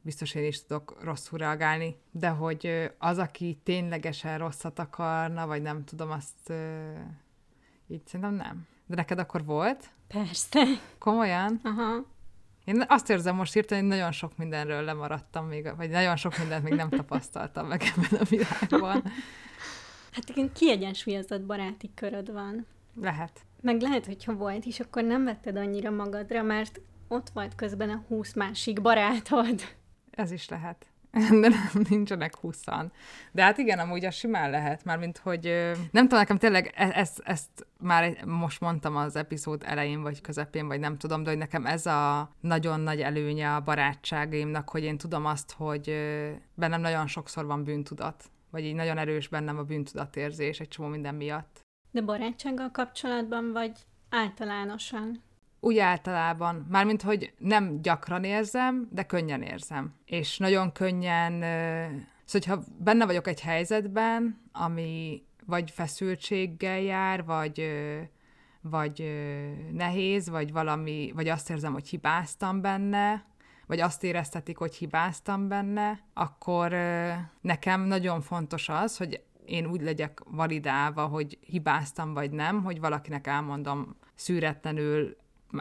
biztos én is tudok rosszul reagálni, de hogy az, aki ténylegesen rosszat akarna, vagy nem tudom, azt így szerintem nem. De neked akkor volt? Persze. Komolyan? Aha. Én azt érzem most hirtelen, hogy nagyon sok mindenről lemaradtam még, vagy nagyon sok mindent még nem tapasztaltam meg ebben a világban. Hát igen, kiegyensúlyozott baráti köröd van. Lehet. Meg lehet, hogyha volt is, akkor nem vetted annyira magadra, mert ott volt közben a húsz másik barátod. Ez is lehet. De nem, nincsenek huszan. De hát igen, amúgy az simán lehet, már mint hogy nem tudom, nekem tényleg e- ezt, ezt már most mondtam az epizód elején, vagy közepén, vagy nem tudom, de hogy nekem ez a nagyon nagy előnye a barátságaimnak, hogy én tudom azt, hogy bennem nagyon sokszor van bűntudat, vagy így nagyon erős bennem a bűntudatérzés egy csomó minden miatt. De barátsággal kapcsolatban, vagy általánosan? Úgy általában, mármint, hogy nem gyakran érzem, de könnyen érzem. És nagyon könnyen, szóval, hogyha benne vagyok egy helyzetben, ami vagy feszültséggel jár, vagy, vagy nehéz, vagy valami, vagy azt érzem, hogy hibáztam benne, vagy azt éreztetik, hogy hibáztam benne, akkor nekem nagyon fontos az, hogy én úgy legyek validálva, hogy hibáztam vagy nem, hogy valakinek elmondom szűretlenül,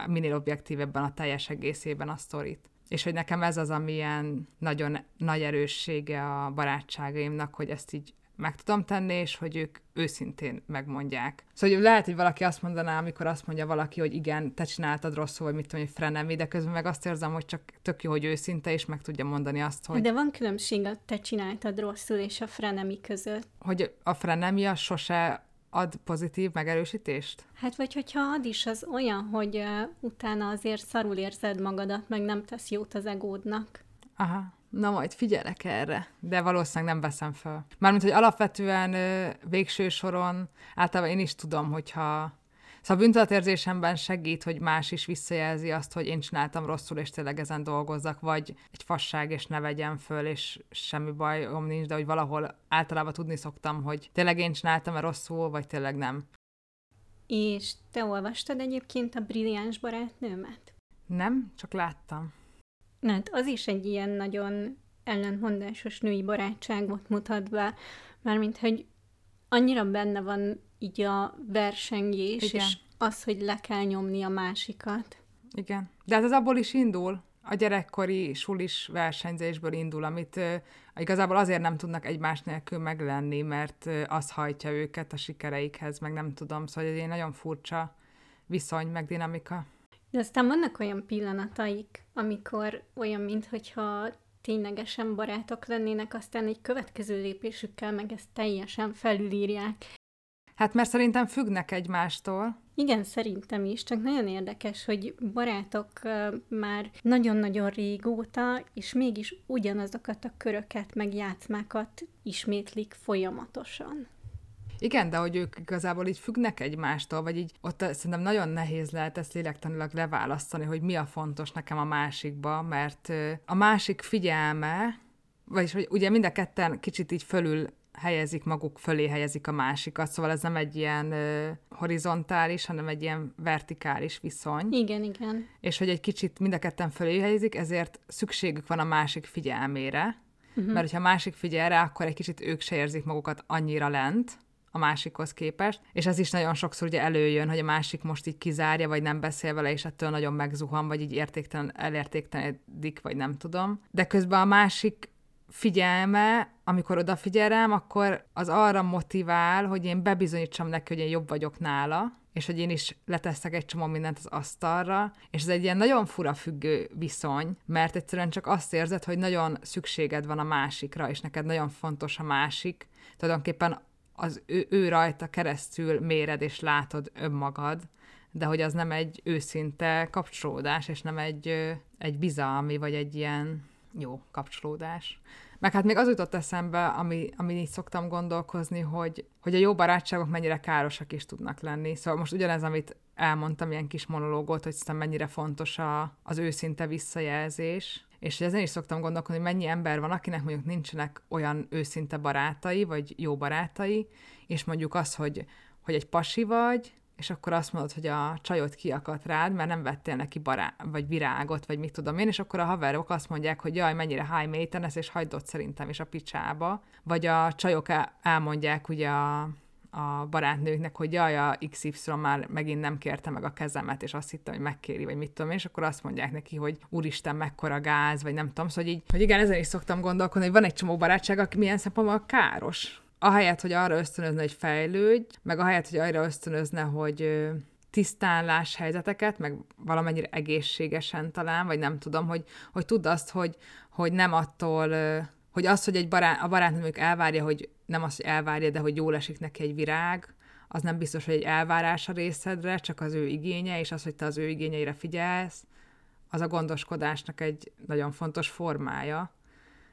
minél objektívebben a teljes egészében a sztorit. És hogy nekem ez az, amilyen nagyon nagy erőssége a barátságaimnak, hogy ezt így meg tudom tenni, és hogy ők őszintén megmondják. Szóval hogy lehet, hogy valaki azt mondaná, amikor azt mondja valaki, hogy igen, te csináltad rosszul, vagy mit tudom, hogy frenemi, de közben meg azt érzem, hogy csak tök jó, hogy őszinte, és meg tudja mondani azt, hogy... De van különbség a te csináltad rosszul és a frenemi között. Hogy a frenemi az sose ad pozitív megerősítést? Hát vagy hogyha ad is, az olyan, hogy uh, utána azért szarul érzed magadat, meg nem tesz jót az egódnak. Aha. Na majd figyelek erre, de valószínűleg nem veszem fel. Mármint, hogy alapvetően végső soron általában én is tudom, hogyha Szóval a bűntudatérzésemben segít, hogy más is visszajelzi azt, hogy én csináltam rosszul, és tényleg ezen dolgozzak, vagy egy fasság, és ne vegyem föl, és semmi bajom nincs, de hogy valahol általában tudni szoktam, hogy tényleg én csináltam-e rosszul, vagy tényleg nem. És te olvastad egyébként a Brilliáns barátnőmet? Nem, csak láttam. Hát az is egy ilyen nagyon ellentmondásos női barátságot mutat be, mármint, hogy annyira benne van így a versengés, Igen. és az, hogy le kell nyomni a másikat. Igen. De hát ez abból is indul, a gyerekkori sulis versenyzésből indul, amit uh, igazából azért nem tudnak egymás nélkül meglenni, mert uh, az hajtja őket a sikereikhez, meg nem tudom, szóval ez egy nagyon furcsa viszony, meg dinamika. De aztán vannak olyan pillanataik, amikor olyan, mintha ténylegesen barátok lennének, aztán egy következő lépésükkel meg ezt teljesen felülírják. Hát mert szerintem függnek egymástól. Igen, szerintem is, csak nagyon érdekes, hogy barátok már nagyon-nagyon régóta, és mégis ugyanazokat a köröket, meg játszmákat ismétlik folyamatosan. Igen, de hogy ők igazából így függnek egymástól, vagy így ott szerintem nagyon nehéz lehet ezt lélektanilag leválasztani, hogy mi a fontos nekem a másikba, mert a másik figyelme, vagyis hogy ugye mind a ketten kicsit így fölül helyezik maguk fölé helyezik a másikat, szóval ez nem egy ilyen ö, horizontális, hanem egy ilyen vertikális viszony. Igen, igen. És hogy egy kicsit mind a ketten fölé helyezik, ezért szükségük van a másik figyelmére, uh-huh. mert hogyha a másik figyel rá, akkor egy kicsit ők se érzik magukat annyira lent, a másikhoz képest, és ez is nagyon sokszor ugye előjön, hogy a másik most így kizárja, vagy nem beszél vele, és ettől nagyon megzuhan, vagy így értéktelen, elértéktelenedik, vagy nem tudom. De közben a másik figyelme, amikor odafigyel rám, akkor az arra motivál, hogy én bebizonyítsam neki, hogy én jobb vagyok nála, és hogy én is leteszek egy csomó mindent az asztalra, és ez egy ilyen nagyon fura függő viszony, mert egyszerűen csak azt érzed, hogy nagyon szükséged van a másikra, és neked nagyon fontos a másik. Tulajdonképpen az ő, ő rajta keresztül méred és látod önmagad, de hogy az nem egy őszinte kapcsolódás, és nem egy, egy bizalmi, vagy egy ilyen jó kapcsolódás. Meg hát még az jutott eszembe, ami, ami így szoktam gondolkozni, hogy, hogy a jó barátságok mennyire károsak is tudnak lenni. Szóval most ugyanez, amit elmondtam, ilyen kis monológot, hogy szerintem mennyire fontos a, az őszinte visszajelzés, és ezen is szoktam gondolkodni, hogy mennyi ember van, akinek mondjuk nincsenek olyan őszinte barátai, vagy jó barátai, és mondjuk az, hogy, hogy egy pasi vagy, és akkor azt mondod, hogy a csajot kiakadt rád, mert nem vettél neki bará- vagy virágot, vagy mit tudom én, és akkor a haverok azt mondják, hogy jaj, mennyire high maintenance, és hagyd szerintem is a picsába. Vagy a csajok elmondják ugye a, a barátnőknek, hogy jaj, a XY már megint nem kérte meg a kezemet, és azt hittem, hogy megkéri, vagy mit tudom én, és akkor azt mondják neki, hogy úristen, mekkora gáz, vagy nem tudom, szóval hogy így, hogy igen, ezen is szoktam gondolkodni, hogy van egy csomó barátság, aki milyen szempontból káros. Ahelyett, hogy arra ösztönözne, hogy fejlődj, meg ahelyett, hogy arra ösztönözne, hogy tisztánlás helyzeteket, meg valamennyire egészségesen talán, vagy nem tudom, hogy, hogy tudd azt, hogy, hogy nem attól, hogy az, hogy egy barát, a barátnőmük elvárja, hogy nem az, hogy elvárja, de hogy jól esik neki egy virág, az nem biztos, hogy egy elvárás a részedre, csak az ő igénye, és az, hogy te az ő igényeire figyelsz, az a gondoskodásnak egy nagyon fontos formája.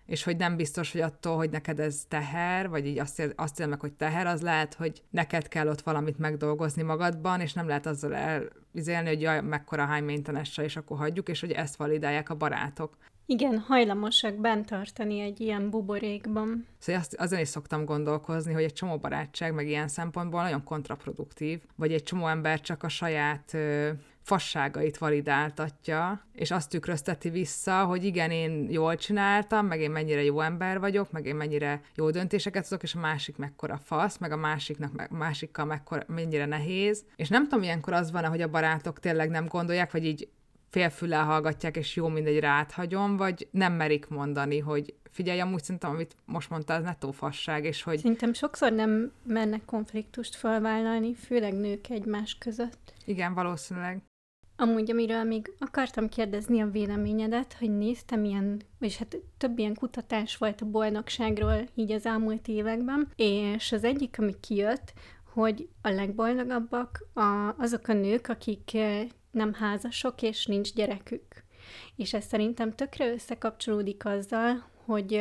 És hogy nem biztos, hogy attól, hogy neked ez teher, vagy így azt, ér, azt ér meg, hogy teher, az lehet, hogy neked kell ott valamit megdolgozni magadban, és nem lehet azzal elvizélni, hogy jaj, mekkora high maintenance és akkor hagyjuk, és hogy ezt validálják a barátok. Igen, hajlamosak bent tartani egy ilyen buborékban. Szóval azt, azon is szoktam gondolkozni, hogy egy csomó barátság meg ilyen szempontból nagyon kontraproduktív, vagy egy csomó ember csak a saját ö, fasságait validáltatja, és azt tükrözteti vissza, hogy igen, én jól csináltam, meg én mennyire jó ember vagyok, meg én mennyire jó döntéseket tudok, és a másik mekkora fasz, meg a másiknak, meg, másikkal mekkora, mennyire nehéz. És nem tudom, ilyenkor az van, hogy a barátok tényleg nem gondolják, vagy így félfüllel hallgatják, és jó mindegy ráthagyom, vagy nem merik mondani, hogy figyelj, amúgy szerintem, amit most mondtál, az netó fasság, és hogy... Szerintem sokszor nem mernek konfliktust felvállalni, főleg nők egymás között. Igen, valószínűleg. Amúgy, amiről még akartam kérdezni a véleményedet, hogy néztem ilyen, és hát több ilyen kutatás volt a boldogságról így az elmúlt években, és az egyik, ami kijött, hogy a legboldogabbak a, azok a nők, akik nem házasok, és nincs gyerekük. És ez szerintem tökre összekapcsolódik azzal, hogy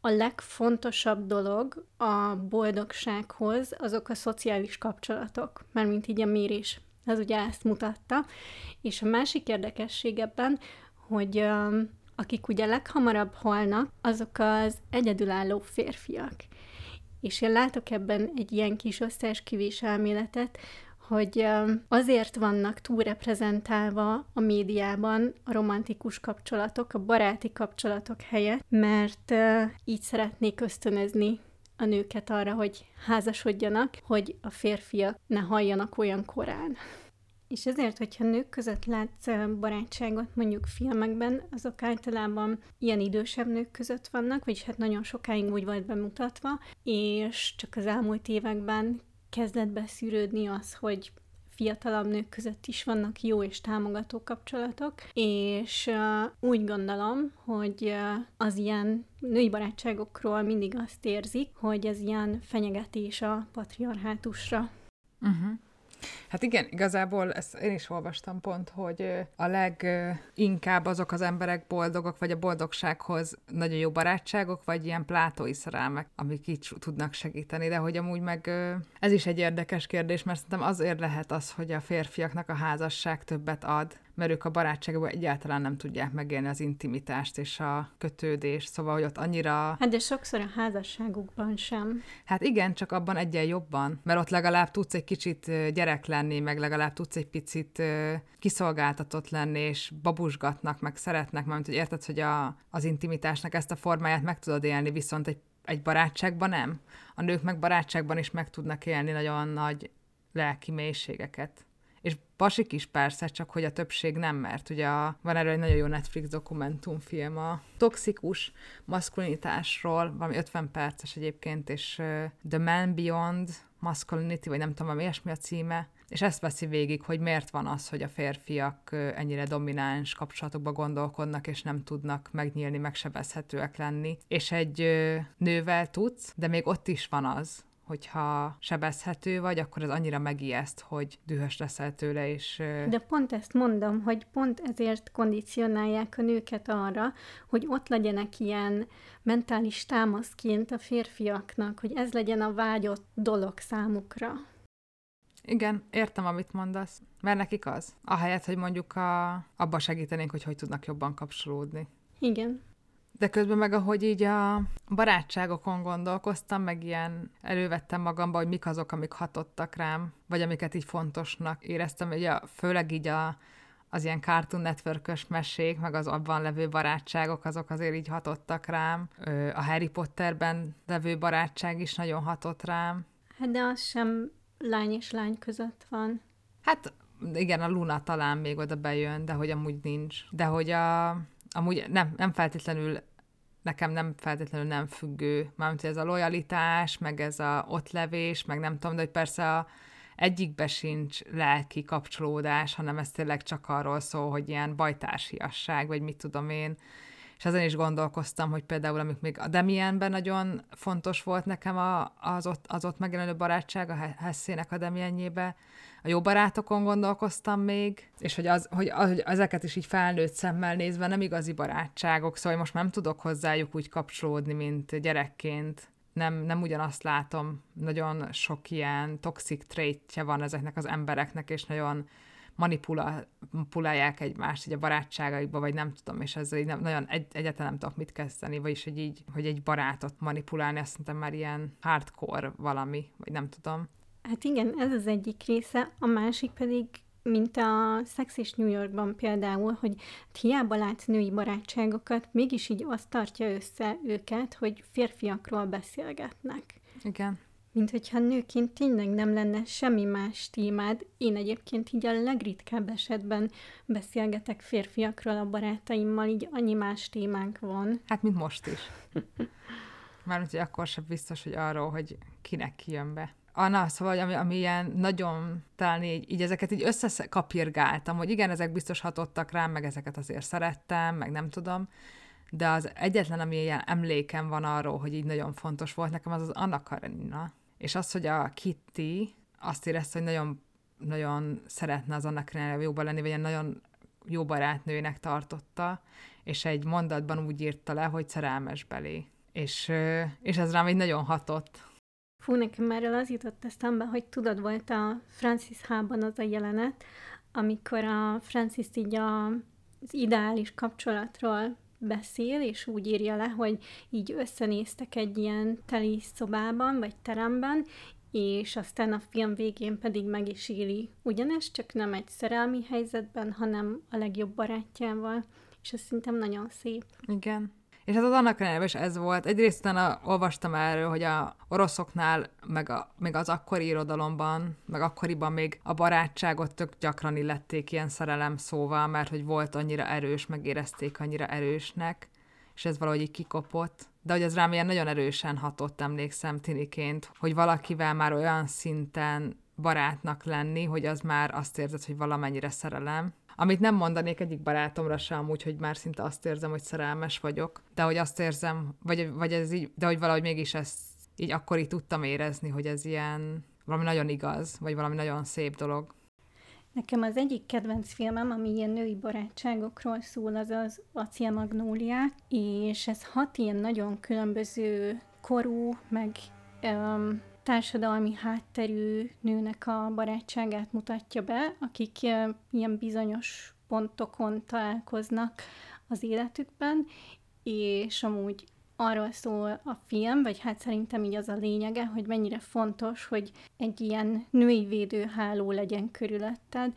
a legfontosabb dolog a boldogsághoz azok a szociális kapcsolatok, mert mint így a mérés. Ez ugye ezt mutatta. És a másik érdekesség ebben, hogy akik ugye leghamarabb halnak, azok az egyedülálló férfiak. És én látok ebben egy ilyen kis összeesküvés elméletet, hogy azért vannak túlreprezentálva a médiában a romantikus kapcsolatok, a baráti kapcsolatok helyett, mert így szeretnék ösztönözni a nőket arra, hogy házasodjanak, hogy a férfiak ne halljanak olyan korán. És ezért, hogyha nők között látsz barátságot mondjuk filmekben, azok általában ilyen idősebb nők között vannak, vagyis hát nagyon sokáig úgy volt bemutatva, és csak az elmúlt években kezdett beszűrődni az, hogy fiatalabb nők között is vannak jó és támogató kapcsolatok, és uh, úgy gondolom, hogy uh, az ilyen női barátságokról mindig azt érzik, hogy ez ilyen fenyegetés a patriarhátusra. Uh-huh. Hát igen, igazából ezt én is olvastam pont, hogy a leginkább azok az emberek boldogok, vagy a boldogsághoz nagyon jó barátságok, vagy ilyen plátói szerelmek, amik így tudnak segíteni, de hogy amúgy meg ez is egy érdekes kérdés, mert szerintem azért lehet az, hogy a férfiaknak a házasság többet ad, mert ők a barátságban egyáltalán nem tudják megélni az intimitást és a kötődést, szóval, hogy ott annyira... Hát de sokszor a házasságukban sem. Hát igen, csak abban egyen jobban, mert ott legalább tudsz egy kicsit gyerek lenni, meg legalább tudsz egy picit kiszolgáltatott lenni, és babusgatnak, meg szeretnek, mert hogy érted, hogy a, az intimitásnak ezt a formáját meg tudod élni, viszont egy, egy barátságban nem. A nők meg barátságban is meg tudnak élni nagyon nagy lelki mélységeket. És pasik is persze, csak hogy a többség nem, mert ugye a, van erről egy nagyon jó Netflix dokumentumfilm a toxikus maszkulinitásról, valami 50 perces egyébként, és uh, The Man Beyond Masculinity, vagy nem tudom, valami ilyesmi a címe, és ezt veszi végig, hogy miért van az, hogy a férfiak ennyire domináns kapcsolatokba gondolkodnak, és nem tudnak megnyílni, megsebezhetőek lenni. És egy nővel tudsz, de még ott is van az, hogyha sebezhető vagy, akkor ez annyira megijeszt, hogy dühös leszel tőle, és... De pont ezt mondom, hogy pont ezért kondicionálják a nőket arra, hogy ott legyenek ilyen mentális támaszként a férfiaknak, hogy ez legyen a vágyott dolog számukra. Igen, értem, amit mondasz. Mert nekik az. Ahelyett, hogy mondjuk a, abba segítenénk, hogy hogy tudnak jobban kapcsolódni. Igen. De közben meg, ahogy így a barátságokon gondolkoztam, meg ilyen elővettem magamba, hogy mik azok, amik hatottak rám, vagy amiket így fontosnak éreztem, ugye főleg így a, az ilyen Cartoon network mesék, meg az abban levő barátságok, azok azért így hatottak rám. A Harry Potterben levő barátság is nagyon hatott rám. Hát de az sem lány és lány között van. Hát igen, a Luna talán még oda bejön, de hogy amúgy nincs. De hogy a, amúgy nem, nem feltétlenül nekem nem feltétlenül nem függő, mármint ez a lojalitás, meg ez a ottlevés, meg nem tudom, de hogy persze a, egyikbe sincs lelki kapcsolódás, hanem ez tényleg csak arról szól, hogy ilyen bajtársiasság, vagy mit tudom én. És ezen is gondolkoztam, hogy például, amik még a Demienben nagyon fontos volt nekem a, az, ott, az ott megjelenő barátság, a Hessének a Demienjébe, a jó barátokon gondolkoztam még, és hogy, az, hogy, az, hogy ezeket is így felnőtt szemmel nézve nem igazi barátságok, szóval most nem tudok hozzájuk úgy kapcsolódni, mint gyerekként. Nem, nem ugyanazt látom, nagyon sok ilyen toxic traitje van ezeknek az embereknek, és nagyon manipulálják egymást így a barátságaikba, vagy nem tudom, és ezzel így nem, nagyon egy, egyáltalán nem tudok mit kezdeni, vagyis hogy így, hogy egy barátot manipulálni, azt szerintem már ilyen hardcore valami, vagy nem tudom. Hát igen, ez az egyik része, a másik pedig mint a Sex és New Yorkban például, hogy hiába látsz női barátságokat, mégis így azt tartja össze őket, hogy férfiakról beszélgetnek. Igen. Mint hogyha nőként tényleg nem lenne semmi más témád. Én egyébként így a legritkább esetben beszélgetek férfiakról a barátaimmal, így annyi más témánk van. Hát, mint most is. Mármint, hogy akkor sem biztos, hogy arról, hogy kinek kijön be. Anna, szóval, ami, ami ilyen nagyon, talán így, így ezeket így összekapirgáltam, hogy igen, ezek biztos hatottak rám, meg ezeket azért szerettem, meg nem tudom, de az egyetlen, ami ilyen emlékem van arról, hogy így nagyon fontos volt nekem, az az Anna Karenina. És az, hogy a Kitty azt érezte, hogy nagyon, nagyon szeretne az Anna Karenina jóban lenni, vagy ilyen nagyon jó barátnőnek tartotta, és egy mondatban úgy írta le, hogy szerelmes belé. És, és ez rám így nagyon hatott Fú, nekem erről az jutott eszembe, hogy tudod, volt a Francis H-ban az a jelenet, amikor a Francis így a, az ideális kapcsolatról beszél, és úgy írja le, hogy így összenéztek egy ilyen teli szobában, vagy teremben, és aztán a film végén pedig meg is éli ugyanezt, csak nem egy szerelmi helyzetben, hanem a legjobb barátjával, és ez szerintem nagyon szép. Igen. És hát az annak ellenére is ez volt. Egyrészt utána olvastam erről, hogy a oroszoknál, meg a, még az akkori irodalomban, meg akkoriban még a barátságot tök gyakran illették ilyen szerelem szóval, mert hogy volt annyira erős, megérezték annyira erősnek, és ez valahogy így kikopott. De hogy az rám ilyen nagyon erősen hatott, emlékszem tiniként, hogy valakivel már olyan szinten barátnak lenni, hogy az már azt érzed, hogy valamennyire szerelem, amit nem mondanék egyik barátomra sem amúgy, hogy már szinte azt érzem, hogy szerelmes vagyok, de hogy azt érzem, vagy, vagy ez így, de hogy valahogy mégis ezt így akkor így tudtam érezni, hogy ez ilyen valami nagyon igaz, vagy valami nagyon szép dolog. Nekem az egyik kedvenc filmem, ami ilyen női barátságokról szól, az az Acél Magnóliák, és ez hat ilyen nagyon különböző korú, meg um, társadalmi hátterű nőnek a barátságát mutatja be, akik ilyen bizonyos pontokon találkoznak az életükben, és amúgy arról szól a film, vagy hát szerintem így az a lényege, hogy mennyire fontos, hogy egy ilyen női védőháló legyen körülötted,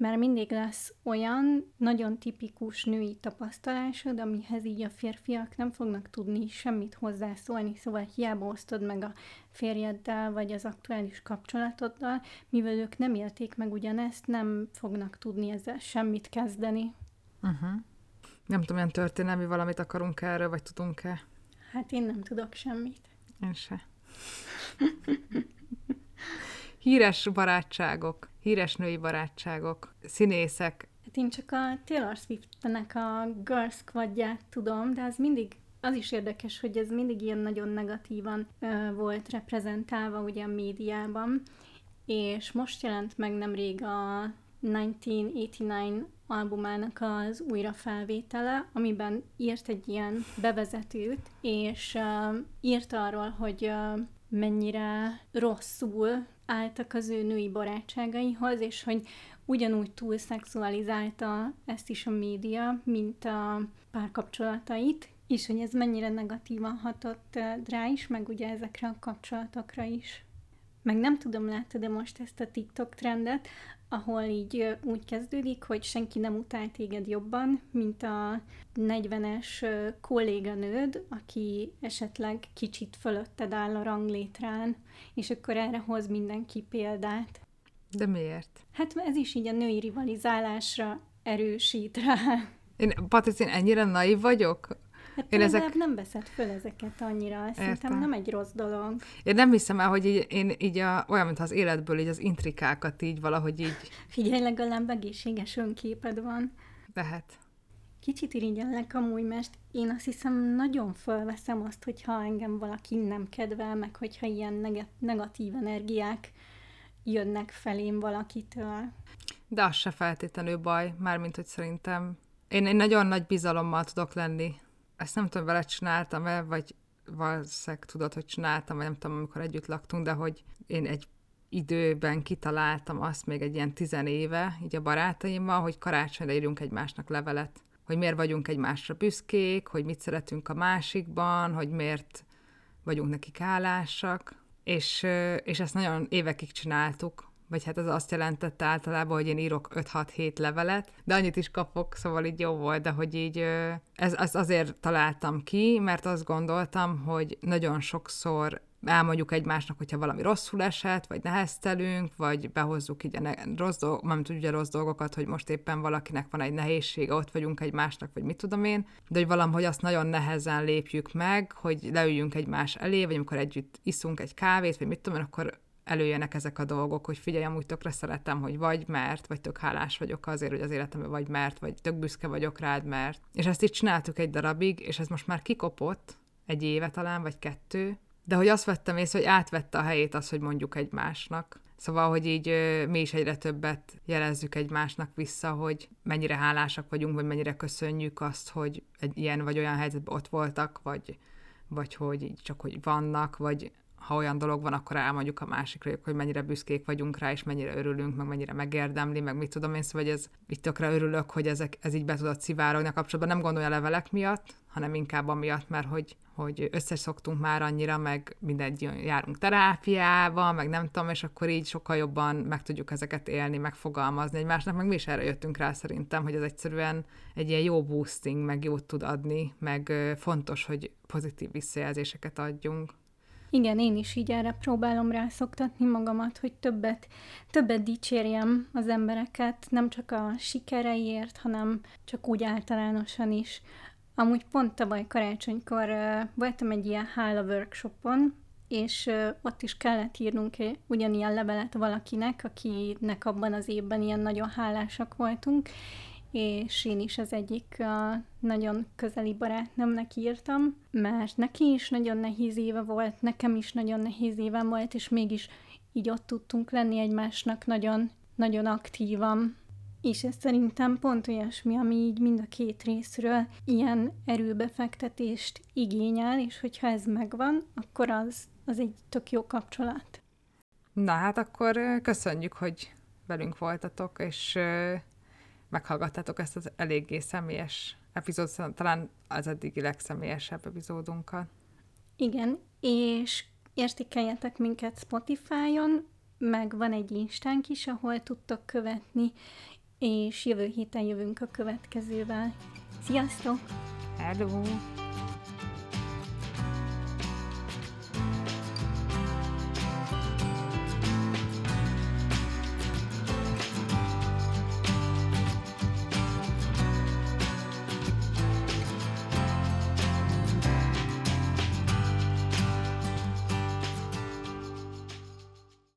mert mindig lesz olyan nagyon tipikus női tapasztalásod, amihez így a férfiak nem fognak tudni semmit hozzászólni, szóval hiába osztod meg a férjeddel, vagy az aktuális kapcsolatoddal, mivel ők nem élték meg ugyanezt, nem fognak tudni ezzel semmit kezdeni. Uh-huh. Nem tudom, milyen történelmi valamit akarunk erről, vagy tudunk-e? Hát én nem tudok semmit. Én se. Híres barátságok, híres női barátságok, színészek. Hát én csak a Taylor Swift-nek a Girl Squadját tudom, de az mindig az is érdekes, hogy ez mindig ilyen nagyon negatívan ö, volt reprezentálva ugye a médiában, és most jelent meg nemrég a 1989 albumának az újrafelvétele, amiben írt egy ilyen bevezetőt, és uh, írt arról, hogy uh, mennyire rosszul álltak az ő női barátságaihoz, és hogy ugyanúgy túl szexualizálta ezt is a média, mint a párkapcsolatait, és hogy ez mennyire negatívan hatott rá is, meg ugye ezekre a kapcsolatokra is. Meg nem tudom, láttad de most ezt a TikTok trendet, ahol így úgy kezdődik, hogy senki nem utál téged jobban, mint a 40-es kolléganőd, aki esetleg kicsit fölötted áll a ranglétrán, és akkor erre hoz mindenki példát. De miért? Hát ez is így a női rivalizálásra erősít rá. Én, Patrick, én ennyire naiv vagyok? Hát én ezek... nem veszed föl ezeket annyira, szerintem nem egy rossz dolog. Én nem hiszem el, hogy így, én így a, olyan, mint az életből így az intrikákat így valahogy így... Figyelj, legalább egészséges önképed van. Lehet. Kicsit irigyellek amúgy, mert én azt hiszem nagyon fölveszem azt, hogyha engem valaki nem kedvel, meg hogyha ilyen neg- negatív energiák jönnek felém valakitől. De az se feltétlenül baj, mármint, hogy szerintem én egy nagyon nagy bizalommal tudok lenni ezt nem tudom, vele csináltam-e, vagy valószínűleg tudod, hogy csináltam, vagy nem tudom, amikor együtt laktunk, de hogy én egy időben kitaláltam azt még egy ilyen tizenéve, így a barátaimmal, hogy karácsonyra írjunk egymásnak levelet. Hogy miért vagyunk egymásra büszkék, hogy mit szeretünk a másikban, hogy miért vagyunk nekik hálásak. És, és ezt nagyon évekig csináltuk, vagy hát ez azt jelentette általában, hogy én írok 5-6-7 levelet, de annyit is kapok, szóval így jó volt, de hogy így ez, ez azért találtam ki, mert azt gondoltam, hogy nagyon sokszor elmondjuk egymásnak, hogyha valami rosszul esett, vagy neheztelünk, vagy behozzuk így a ne- rossz, dolg- nem ugye rossz dolgokat, hogy most éppen valakinek van egy nehézsége, ott vagyunk egymásnak, vagy mit tudom én, de hogy valahogy azt nagyon nehezen lépjük meg, hogy leüljünk egymás elé, vagy amikor együtt iszunk egy kávét, vagy mit tudom én, akkor előjönnek ezek a dolgok, hogy figyelj, amúgy tökre szeretem, hogy vagy mert, vagy tök hálás vagyok azért, hogy az életemben vagy mert, vagy tök büszke vagyok rád, mert. És ezt így csináltuk egy darabig, és ez most már kikopott, egy éve talán, vagy kettő, de hogy azt vettem észre, hogy átvette a helyét az, hogy mondjuk egymásnak. Szóval, hogy így mi is egyre többet jelezzük egymásnak vissza, hogy mennyire hálásak vagyunk, vagy mennyire köszönjük azt, hogy egy ilyen vagy olyan helyzetben ott voltak, vagy, vagy hogy így csak hogy vannak, vagy ha olyan dolog van, akkor elmondjuk a másikra, hogy mennyire büszkék vagyunk rá, és mennyire örülünk, meg mennyire megérdemli, meg mit tudom én, szóval hogy ez, itt tökre örülök, hogy ezek, ez így be tudott szivárogni a kapcsolatban. Nem gondolja levelek miatt, hanem inkább amiatt, mert hogy, hogy összeszoktunk már annyira, meg mindegy, járunk terápiába, meg nem tudom, és akkor így sokkal jobban meg tudjuk ezeket élni, megfogalmazni egymásnak, meg mi is erre jöttünk rá szerintem, hogy ez egyszerűen egy ilyen jó boosting, meg jót tud adni, meg fontos, hogy pozitív visszajelzéseket adjunk. Igen, én is így erre próbálom rászoktatni magamat, hogy többet, többet dicsérjem az embereket, nem csak a sikereiért, hanem csak úgy általánosan is. Amúgy pont tavaly karácsonykor uh, voltam egy ilyen hála workshopon, és uh, ott is kellett írnunk ugyanilyen levelet valakinek, akinek abban az évben ilyen nagyon hálásak voltunk, és én is az egyik a nagyon közeli barátnőmnek írtam, mert neki is nagyon nehéz éve volt, nekem is nagyon nehéz éve volt, és mégis így ott tudtunk lenni egymásnak nagyon, nagyon aktívan. És ez szerintem pont olyasmi, ami így mind a két részről ilyen erőbefektetést igényel, és hogyha ez megvan, akkor az, az egy tök jó kapcsolat. Na hát akkor köszönjük, hogy velünk voltatok, és meghallgattátok ezt az eléggé személyes epizód, talán az eddigi legszemélyesebb epizódunkat. Igen, és értékeljetek minket Spotify-on, meg van egy instánk is, ahol tudtok követni, és jövő héten jövünk a következővel. Sziasztok! Hello!